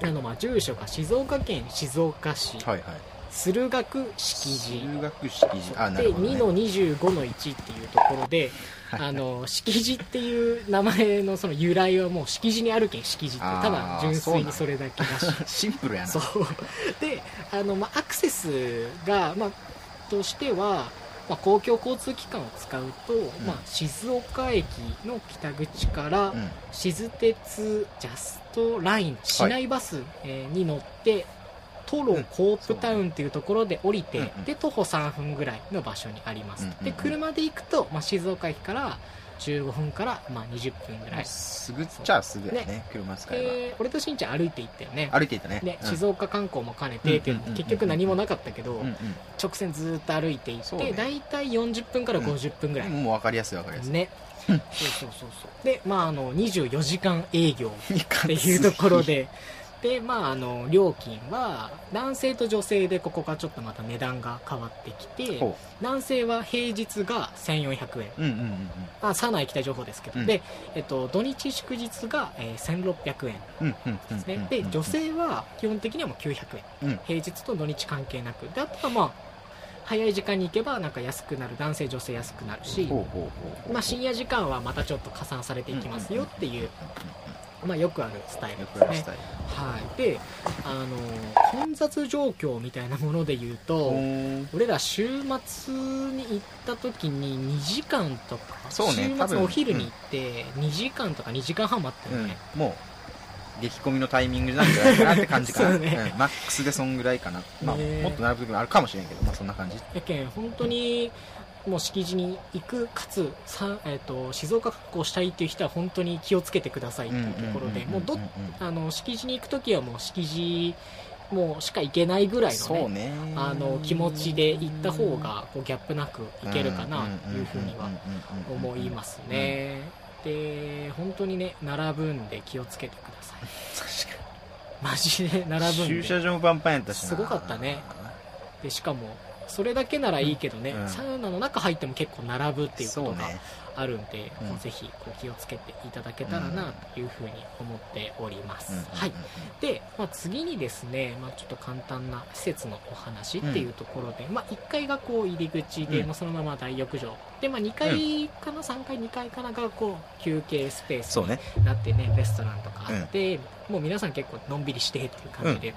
あのまあ住所が静岡県静岡市。はいはい。駿河区敷地中学式時あなでるほどね。2の25の1っていうところではいあの敷地っていう名前のその由来はもう敷地にあるけん敷地ってただ純粋にそれだけだしシンプルやな。そう。であの、まあ、アクセスが、まあ、としてはまあ、公共交通機関を使うと、まあ、静岡駅の北口から、うん。静鉄ジャストライン市内バス、えーに乗ってトロコープタウンっていうところで降りて、で徒歩3分ぐらいの場所にあります、で車で行くと、まあ、静岡駅から15分から、まあ、20分ぐらい。すぐっちゃすぐやね、車使えで俺としんちゃん歩いて行ったよね。ば。歩いていたね。でうん。静岡観光も兼ねてっていうんうんうんうん結局何もなかったけど、うん直線ずーっと歩いていって、そうね。大体40分から50分ぐらい、うん。もう分かりやすい分かりやすい。ね。そうそうそうそう。でまああの24時間営業いっていうところで、で、まあ、あの、料金は、男性と女性でここがちょっとまた値段が変わってきてほ、男性は平日が1400円。う。うんうんうんうん。あ、サウナ行きたい情報ですけど。うんで、えっと、土日祝日が、えー1600円ですね。で、女性は基本的にはもう900円。うん平日と土日関係なく。で、あとはまあ、早い時間に行けばなんか安くなる。男性、女性安くなるし。まあ、深夜時間はまたちょっと加算されていきますよっていう、まあ、よくあるスタイルよですね。はい。で、あの、混雑状況みたいなもので言うと、ほ俺ら週末に行った時に2時間とか、そうね週末のお昼に行って2時間とか2時間半待ったうよね。ん。もう、激混みのタイミングなんじゃないかなって感じかな。そうねんマックスでそんぐらいかな。まあ、ねもっと並ぶ時もあるかもしれんけど、まあそんな感じ。やけん、本当に、もう敷地に行く、かつ、さえっ、と、静岡観光したいっていう人は本当に気をつけてくださいっていうところで、もうど、あの、敷地に行く時はもう敷地、もうしか行けないぐらいのね、ね。あの気持ちで行った方がこうギャップなくいけるかなというふうには思いますね。で、本当にね、並ぶんで気をつけてください。確かマジで並ぶん駐で。車場もパンパンやったしな。すごかったねで、しかも、それだけならいいけどね、うんサウナの中入っても結構並ぶっていうことが。あるんで、うんぜひこう気をつけていただけたらなというふうに思っております。うんはい。。で、まあ、次にですね、まあ、ちょっと簡単な施設のお話っていうところで、まあ、1階がこう入り口で、うんまあ、そのまま大浴場。で、まあ、2階かな、3階、2階かながこう休憩スペース。になってね、レストランとかあって、もう皆さん結構のんびりしてっていう感じで、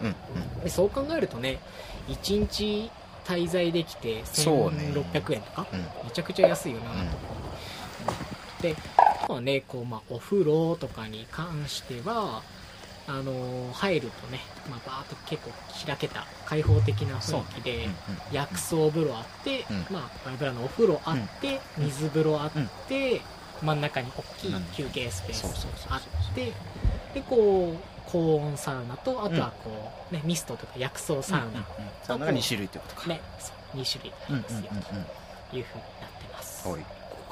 でそう考えるとね、1日滞在できてそうね。1600円とか、うん。めちゃくちゃ安いよなと。思って、あとはね、こう、まあ、お風呂とかに関しては、あのー入るとね、まあ、バーっと結構開けた開放的な雰囲気で、薬草風呂あって、うん。まあ、バイブラのお風呂あって、水風呂あって、真ん中に大きい休憩スペースあって、で、こう、高温サウナと、あとはこう、ね、ミストとか薬草サウナ、サウナが2種類ってことか。ね、そう、2種類ありますよ、うんというふうになってます。こ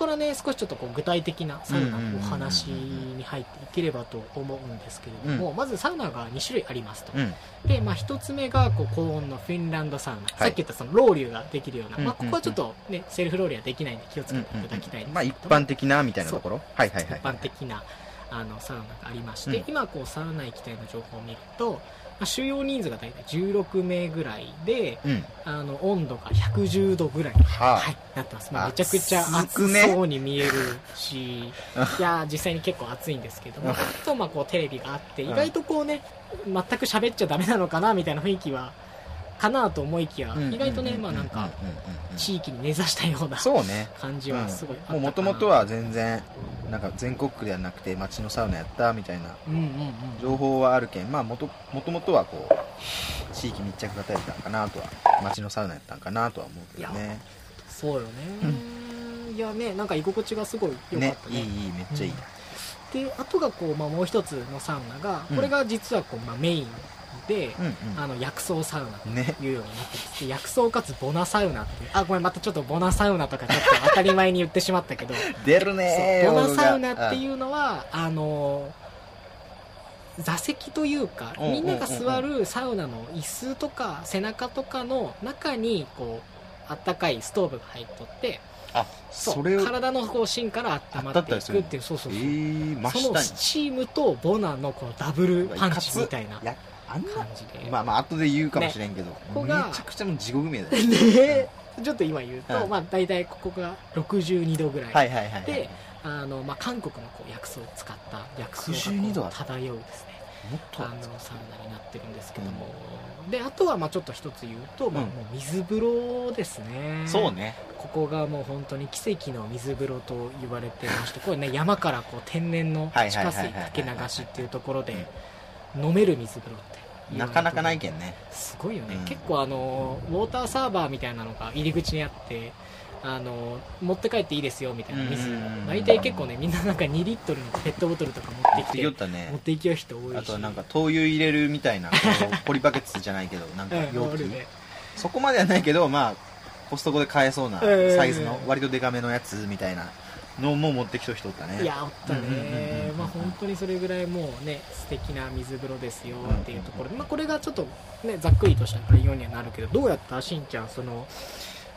こからね、少しちょっとこう具体的なサウナのお話に入っていければと思うんですけれども、まずサウナが2種類ありますと。うん。で、まあ一つ目がこう高温のフィンランドサウナ。い。さっき言ったそのロウリュができるような、うんまあここはちょっとね、セルフロウリュはできないんで気をつうんけていただきたいまあ一般的なみたいなところ。はいはいはい。一般的なあのサウナがありまして、うん。今こうサウナ行きたいの情報を見ると、まあ、収容人数が大体16名ぐらいで、うん。あの温度が110度ぐらいに、はあ。はい、なってます。もうめちゃくちゃ暑そうに見えるし、いやー実際に結構暑いんですけども、あとまあこうテレビがあって、うん。意外とこうね、全く喋っちゃダメなのかなみたいな雰囲気は、かなと思いきや、意外とね、まあなんか、地域に根ざしたようなそうね。感じはすごいあったかな。もう元々は全然、なんか全国区ではなくて町のサウナやったみたいなうんうんうん。情報はあるけん、まあ元、元々はこう、地域密着型やったんかなとは、町のサウナやったんかなとは思うけどね。そうよね、いやね、なんか居心地がすごい良かねっ、たね。いいいい、めっちゃいい。で、あとがこう、まあもう一つのサウナが、うん。これが実はこう、まあメインで、うんあの、薬草サウナとうん。ね。いうようになってます。で薬草かつボナサウナってあ、ごめん、またちょっとボナサウナとかちょっと当たり前に言ってしまったけど、出るねボナサウナっていううのは、あの座席というか、うんうんうんうんみんなが座るサウナの椅子とか背中とかの中に、こう、あったかいストーブが入っとって、あ、それを、体のこう芯から温まっていくっていう、そうそうそう。えー、真その下スチームとボナのこのダブルパンチみたいなに。あんな感じで。まあまあ、後で言うかもしれんけど、ここがめちゃくちゃもう地獄名だよ。で、ちょっと今言うと、うんまあ大体ここが62度ぐらい。はいはいはいはい。で、あの、まあ韓国のこう薬草を使った薬草62度あるがこう漂うですね。もっとあの、サウナになってるんですけども、であとはまあちょっと一つ言うと、まあ、うんもう水風呂ですねそうね。ここがもう本当に奇跡の水風呂と言われてまして これね山からこう天然のはい地はいはいはい下水かけ流しっていうところで飲める水風呂なかなかないけんね。すごいよね、うん。結構あのウォーターサーバーみたいなのが入り口にあってあの持って帰っていいですよみたいな水うんうんうん大体結構ねみんななんか2リットルのペットボトルとか持ってき言て持ったね。っ。ていきよう人多いし。あとはなんか灯油入れるみたいな、ポリバケツじゃないけど、なんかうん容器。あるね。そこまではないけど、まあ、コストコで買えそうなうん。サイズの、割とデカめのやつみたいなのも持ってきた人おったね。いやおったね。まあ本当にそれぐらいもうね素敵な水風呂ですよっていうところで、まあ、これがちょっとねざっくりとした概要にはなるけどどうやったしんちゃんその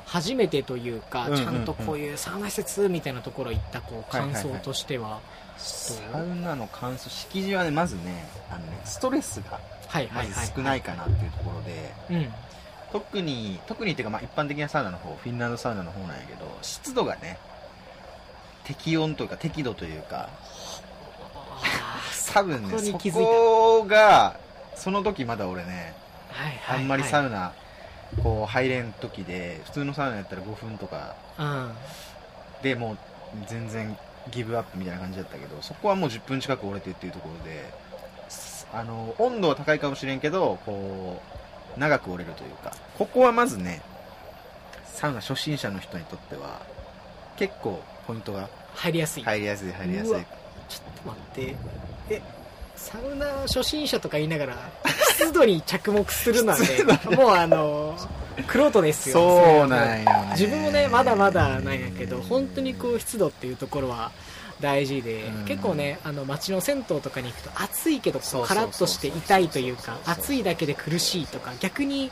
初めてというか、ちゃんとこういうサウナ施設みたいなところ行ったこう感想としてはサウナの乾燥、敷地はね、まずね、あのね、ストレスがまず少ないかなっていうところで、うん。特に、特にっていうかまあ一般的なサウナの方、フィンランドサウナの方なんやけど、湿度がね、適温というか適度というか、多分ね、そこが、その時まだ俺ね、はいはいはい。あんまりサウナ、こう入れん時で、普通のサウナやったら5分とか。うん。でもう全然ギブアップみたいな感じだったけど、そこはもう10分近く折れてっていうところで、すあの、温度は高いかもしれんけど、こう、長く折れるというか、ここはまずね、サウナ初心者の人にとっては、結構ポイントが。入りやすい、入りやすい。入りやすい。ちょっと待って。えサウナ初心者とか言いながら湿度に着目するなんで もうあのクロートですよ。そうなんよね。自分もねまだまだなんやけど本当にこう湿度っていうところは大事で、うん。結構ねあの街の銭湯とかに行くと暑いけどカラッとして痛いというか暑いだけで苦しいとか逆に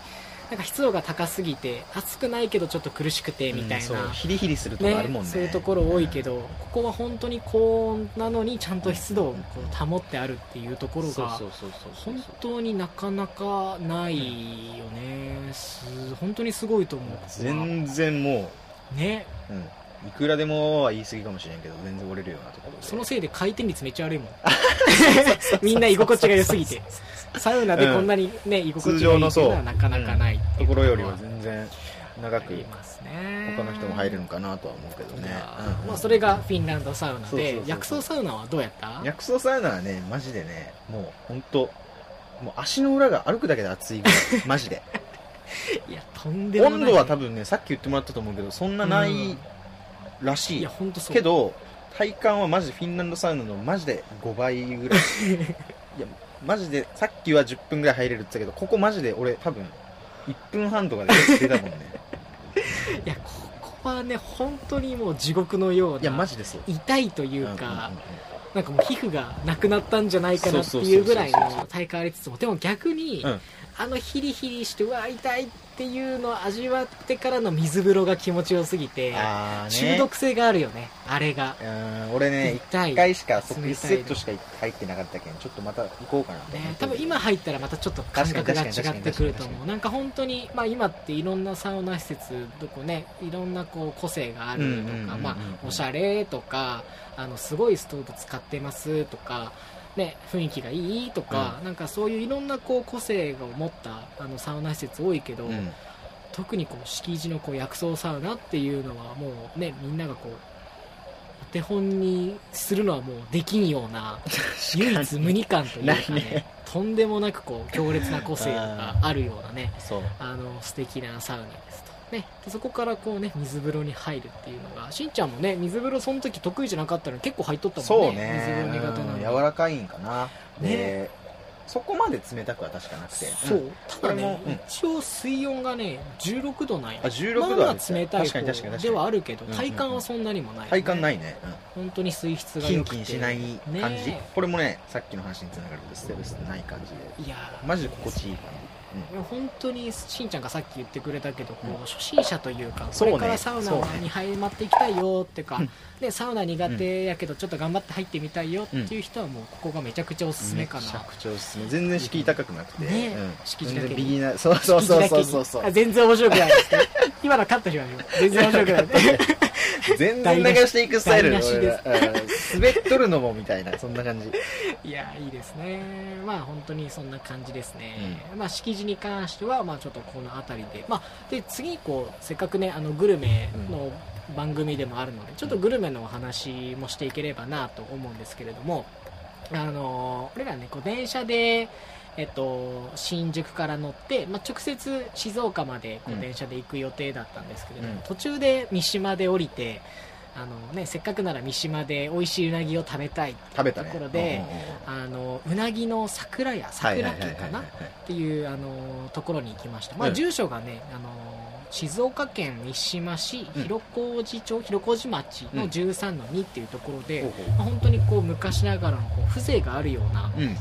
なんか湿度が高すぎて暑くないけどちょっと苦しくてみたいうんそう。な、ヒリヒリするとこあるもんね。そういうところ多いけど、ここは本当に高温なのにちゃんと湿度をこう保ってあるっていうところが本当になかなかないよね、す本当にすごいと思う全然もね。う、うん。いくらでもは言い過ぎかもしれんけど、全然折れるようなところで。そのせいで回転率めっちゃ悪いもん。みんな居心地が良すぎて サウナでこんなにね、居心地がいいっていうのはなかなかないところよりはは全然長あくりますね。他の人も入れるのかなとは思うけどね。まあ、それがフィンランドサウナで薬草サウナはどうやった？薬草サウナはね、マジでね、もう本当もう足の裏が歩くだけで熱いぐらい。マジで。いやとんでもない。温度は多分ね、さっき言ってもらったと思うけど、そんなないらしい。いや。本当そう。けど、体感はマジでフィンランドサウナのマジで5倍ぐらい。いや、マジで、さっきは10分ぐらい入れるって言ったけど、ここマジで俺多分、1分半とかで出たもんね。いやここはね本当にもう地獄のようないや、マジでそう。痛いというかうんなんかもう皮膚がなくなったんじゃないかなっていうぐらいの体感ありつつもでも逆に、うんあのヒリヒリしてうわ痛いっていうのを味わってからの水風呂が気持ちよすぎて、あーね。中毒性があるよね。あれが。うん俺ね、痛い。1回しか、そこ1冷たいセットしか入ってなかったけん、ちょっとまた行こうかなと思って。ね、多分今入ったらまたちょっと感覚が違ってくると確かに確かに思う。なんか本当に、まあ、今っていろんなサウナ施設どこねいろんなこう個性があるとうんうんうんうんかまあおしゃれとかあのすごいストーブ使ってますとかね、雰囲気がいいとか、なんかそういういろんなこう個性を持ったあのサウナ施設多いけど、うん。特にこう敷地のこう薬草サウナっていうのはもうねみんながこうお手本にするのはもうできんような 唯一無二感というかねね。とんでもなくこう強烈な個性があるようなね。あの素敵なサウナですと。ね、でそこからこうね水風呂に入るっていうのがしんちゃんもね水風呂その時得意じゃなかったのに結構入っとったもんそうね。水風呂ね。苦手なのにうん柔らかいんかな。ね。で、そこまで冷たくは確かなくて。そう、ん。ただね一応水温がね16度なんやあ16度あるまあまあ冷たい方ではあるけど体感はそんなにもない、体感ないね。うん。本当に水質がキンキンしない感じ、ねこれもね、さっきの話につながるとステルスない感じで。いやー。マジで心地いいか本当にしんちゃんがさっき言ってくれたけど、こう初心者というかこれからサウナに入まっていきたいよってか、うん。ね、サウナ苦手やけどちょっと頑張って入ってみたいよっていう人はもうここがめちゃくちゃおすすめかな、めちゃくちゃおすすめ。全然敷居高くなくて。ねうん。敷地だけビギナー、そうそうそうそう。全然面白くないですね。今のカットしましょう全然面白くない 全然流していくスタイル台無しです。滑っとるのもみたいなそんな感じ。いやいいですね。まあ本当にそんな感じですね、まあ敷地に関してはまあちょっとこの辺りで。まあで次こうせっかくねあのグルメの番組でもあるのでちょっとグルメのお話もしていければなと思うんですけれどもあの俺らねこう電車でえっと、新宿から乗って、まあ、直接静岡までこううん。電車で行く予定だったんですけれども、うん。途中で三島で降りてあの、ね、せっかくなら三島で美味しいうなぎを食べたい食べたね。ところでうんうんうんあのうなぎの桜屋桜家かなっていうあのところに行きました、まあ、うん。住所がねあの静岡県三島市うん。広小路町広小路町の13の2っていうところで、ほうほう。まあ本当にこう昔ながらのこう風情があるような、うん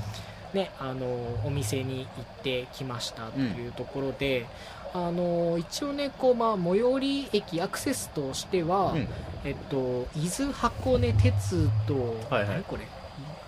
ね、あのお店に行ってきましたというところで、あの一応ねこう、まあ、最寄り駅アクセスとしては、うん。えっと、伊豆箱根鉄道、はいはい。何これ？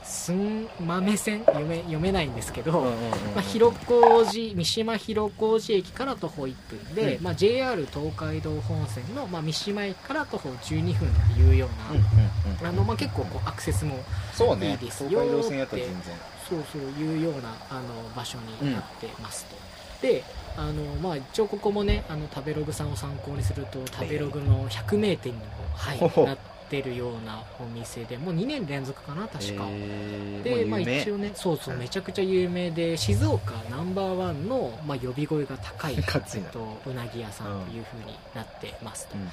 すん豆線読め読めないんですけど、うんうんうんまあ、広小路三島広小路駅から徒歩1分で、うん。まあ、JR 東海道本線の、まあ、三島駅から徒歩12分っていうような、うんうんうんあのまあ、結構こうアクセスもいいですよったら全然。そうそういうようなあの場所になってますと、であの、まあ、一応ここもねあの食べログさんを参考にすると食べログの百名店にも、はいほほなってるようなお店でもう2年連続かな確か、へー。で、まあ、一応ねそうそううんめちゃくちゃ有名で静岡ナンバーワンの、まあ、呼び声が高い えっとうなぎ屋さんというふうになってますと、うん。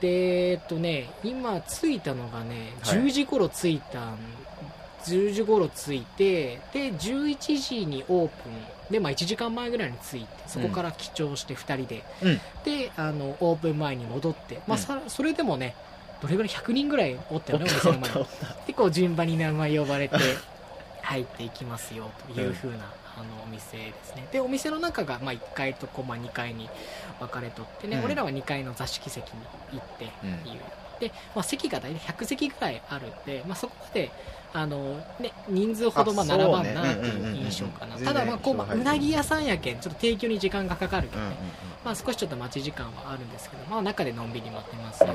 でえっとね今着いたのがねはい。10時頃着いたん、10時頃着いてで11時にオープン。で、まあ、1時間前ぐらいに着いてそこから記帳して2人で、うん。であのオープン前に戻って、まあうん。さそれでもねどれぐらい100人ぐらいおったよねお店の前。におったおった。結構順番に名前呼ばれて入っていきますよという風な、あのお店ですね。でお店の中が、まあ、1階とこうまあ2階に分かれとってね、うん。俺らは2階の座敷席に行ってうん。っていう、で、まあ、席が大体100席ぐらいあるんで、まあ、そこまであの、ね、人数ほどまああ並ばんなっていう印象かな。ただまあこう、まあ、うなぎ屋さんやけんちょっと提供に時間がかかるけどね、まあ、少しちょっと待ち時間はあるんですけど、まあ、中でのんびり待ってますよ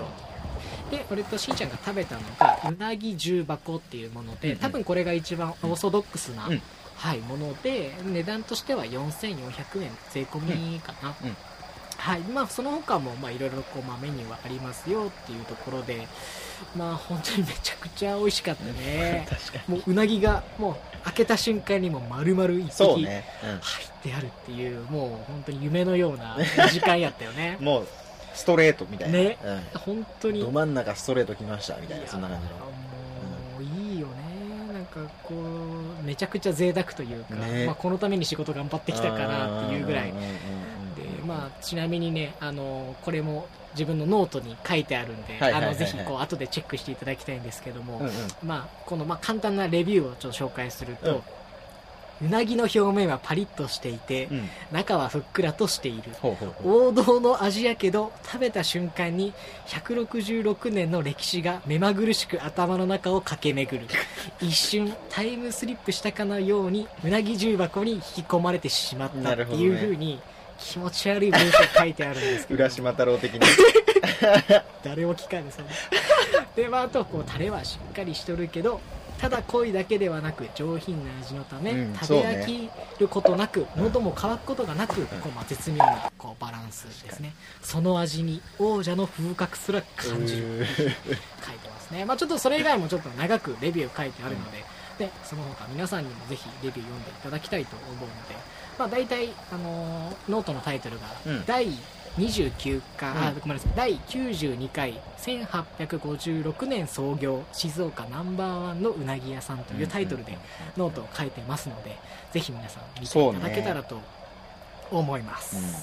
で俺としんちゃんが食べたのがうなぎ重箱っていうもので、うんうん。多分これが一番オーソドックスな、うん。はい、もので値段としては4400円税込みかな、うん。うん。はいまあ、その他もまあいろいろこう、まあ、メニューはありますよっていうところでまあ本当にめちゃくちゃ美味しかったね。確かもううなぎがもう開けた瞬間にもう丸々一匹入ってあるっていうもう本当に夢のような時間やったよね。うん、もうストレートみたいな、ね。うん。本当に。ど真ん中ストレート来ましたみたいなやそんな感じの。もういいよね。なんかこうめちゃくちゃ贅沢というか、ね。まあ、このために仕事頑張ってきたかなっていうぐらい。で、まあ、ちなみにねあのこれも自分のノートに書いてあるんで、あのぜひこう後でチェックしていただきたいんですけども、うんうん。まあ、このまあ簡単なレビューをちょっと紹介すると、うなぎの表面はパリッとしていて、うん。中はふっくらとしている。王道の味やけど食べた瞬間に166年の歴史が目まぐるしく頭の中を駆け巡る。一瞬タイムスリップしたかのようにうなぎ重箱に引き込まれてしまったっていう風に気持ち悪い文章書いてあるんですけど。浦島太郎的に。誰も聞かんですよねで、まあ、あとこうタレはしっかりしとるけどただ濃いだけではなく上品な味のため、うん食べ飽きることなく、喉も乾くことがなく、こうまあ、絶妙なこうバランスですね。その味に王者の風格すら感じる。書いてますね、まあ、ちょっとそれ以外もちょっと長くレビュー書いてあるので,、でその他皆さんにもぜひレビュー読んでいただきたいと思うので、まあ、大体、あのーノートのタイトルがうん。第29回、あうん。ごめんなさい。第92回1856年創業静岡ナンバーワンのうなぎ屋さんというタイトルでノートを書いてますのでぜひ皆さん見ていただけたらと思います、うん。はい。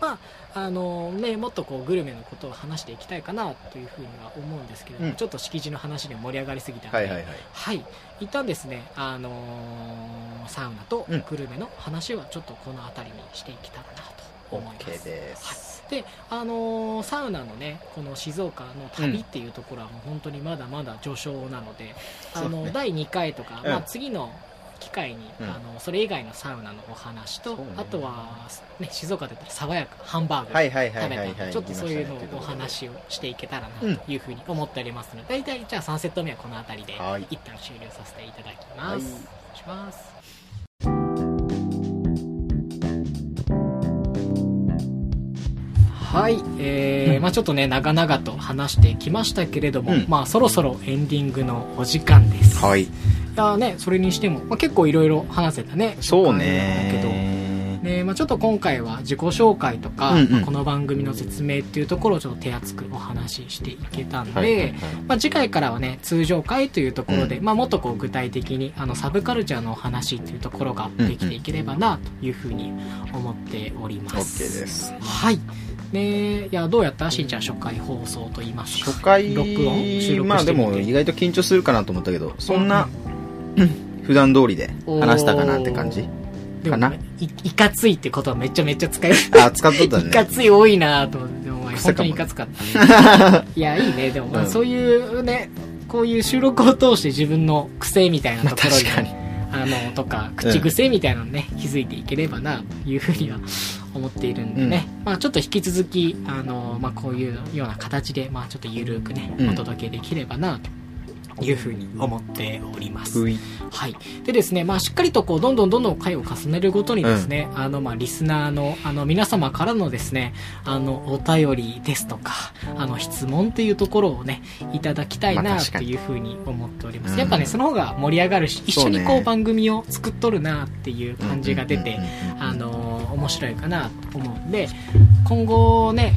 まああのね、もっとこうグルメのことを話していきたいかなというふうには思うんですけれども、うん。ちょっと敷地の話で盛り上がりすぎたので、はいはいはい。はい、一旦ですね、あのーサウナとうん。グルメの話はちょっとこの辺りにしていけたらなと思います。です、で、あのーサウナのね、この静岡の旅っていうところはもう本当にまだまだ序章なので、あの、そうね。第2回とか、うん。まあ次の機会に、うん。あのそれ以外のサウナのお話と、ねあとは、ね、静岡で言ったら爽やかハンバーグ、はいはいはい食べはいはいたんでちょっとそういうのをお話をしていけたらうんなというふうに思っておりますので、大体じゃあ3セット目はこの辺りではい。一旦終了させていただきます、はい。お願いしますはい、えーまあちょっとね長々と話してきましたけれども、うん。まあそろそろエンディングのお時間です。はい。いやねそれにしても、まあ、結構いろいろ話せたねそう時間だけどねねまあ、ちょっと今回は自己紹介とか、うんうん。まあこの番組の説明っていうところをちょっと手厚くお話ししていけたんで、はいはいはい。まあ、次回からはね通常回というところで、まあ、もっとこう具体的にあのサブカルチャーのお話っていうところができていければなというふうに思っております、OK です。はい。ねいやどうやった？しんちゃん初回放送と言いますか？初回録音？収録まあでも意外と緊張するかなと思ったけどそんな、普段通りで話したかなって感じ？かね、いいかついってことはめちゃめちゃ使えるあ使っとったいかねつい多いなと思って、本当にいかつかった、ね。いや、いいね。でも、まあうん。そういうね、こういう収録を通して自分の癖みたいなまあところに、あの、とか、口癖みたいなのね、気づいていければな、というふうには思っているんでね。まあちょっと引き続き、あの、まあこういうような形で、まあちょっとゆるくね、うん。お届けできればな、というふうに思っております。はい。でですね、まあ、しっかりとこう、どんどんどんどん回を重ねるごとにですね、あの、まあ、リスナーの、あの、皆様からのですね、あの、お便りですとか、あの、質問っていうところをね、いただきたいな、というふうに思っております。うん。やっぱね、その方が盛り上がるし、一緒にこう、番組を作っとるな、っていう感じが出てうん、うんうんうん。あの、面白いかな、と思うんで、今後ね、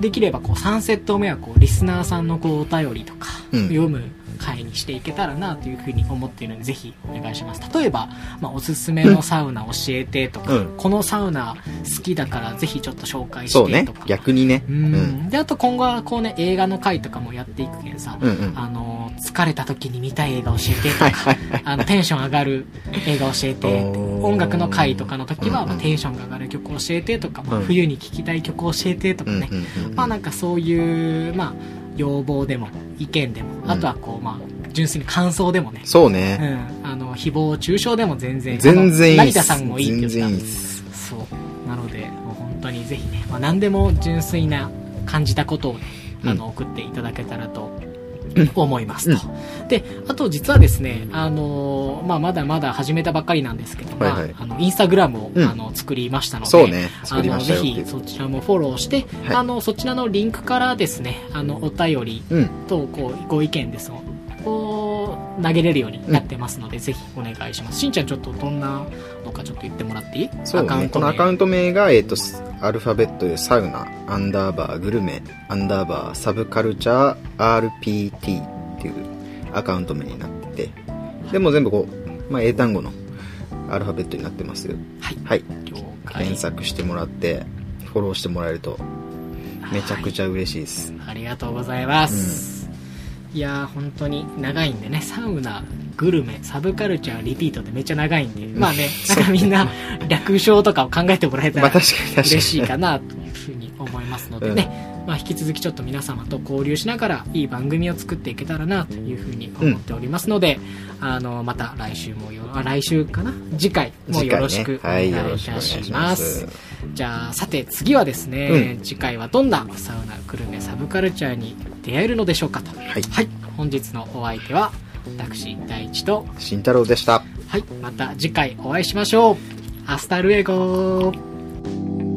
できればこう3セット目はこうリスナーさんのこうお便りとかうん。読む回にしていけたらなというふうに思っているのでぜひお願いします。例えば、まあ、おすすめのサウナ教えてとか、うん。このサウナ好きだからぜひちょっと紹介してとか。逆にね。ううん。んであと今後はこうね映画の回とかもやっていくけどさ、うんうん。あの疲れた時に見たい映画教えてとかあのテンション上がる映画教えて音楽の回とかの時は、まあテンションが上がる曲教えてとか、まあうん。冬に聴きたい曲教えてとかね、まあなんかそういう、まあ、要望でも意見でも、うん。あとはこう、まあ、純粋に感想でもね、うそうね。ん、あの、誹謗中傷でも全然、全然いい成田さんもいいって言ってたそう。なので、もう本当にぜひね、まあ何でも純粋な感じたことをね、あの、送っていただけたらと思いますと。で、あと実はですね、あのーまあまだまだ始めたばっかりなんですけど、はいはい。まあ、あの、インスタグラムを、うん。あの、作りましたので、ね。あの、ぜひそちらもフォローして、はい。あの、そちらのリンクからですね、あの、お便りうん。と、こう、ご意見です。を、投げれるようになってますので、ぜひお願いします。しんちゃんちょっとどんなのかちょっと言ってもらっていい？そうね。このアカウント名がえっとアルファベットでサウナアンダーバーグルメアンダーバーサブカルチャー RPT っていうアカウント名になっててでも全部こう、まあ、英単語のアルファベットになってますよ。はい。はい。検索してもらってフォローしてもらえるとめちゃくちゃ嬉しいです、ありがとうございます。いやー、本当に長いんでね、サウナ、グルメ、サブカルチャー、リピートってめっちゃ長いんで、まあね、なんかみんな略称とかを考えてもらえたら嬉しいかなというふうに思いますのでね、まあ引き続きちょっと皆様と交流しながらいい番組を作っていけたらなというふうに思っておりますので、あの、また来週もよ、あ来週かな？次回もよろしくお願いい次回ねはいよろしくおた願いまますす。じゃあ、さて次はですね、次回はどんなサウナ、グルメ、サブカルチャーに出会えるのでしょうかと。はいはい。本日のお相手は、私、大地と、慎太郎でしたはい。また次回お会いしましょう。 Hasta luego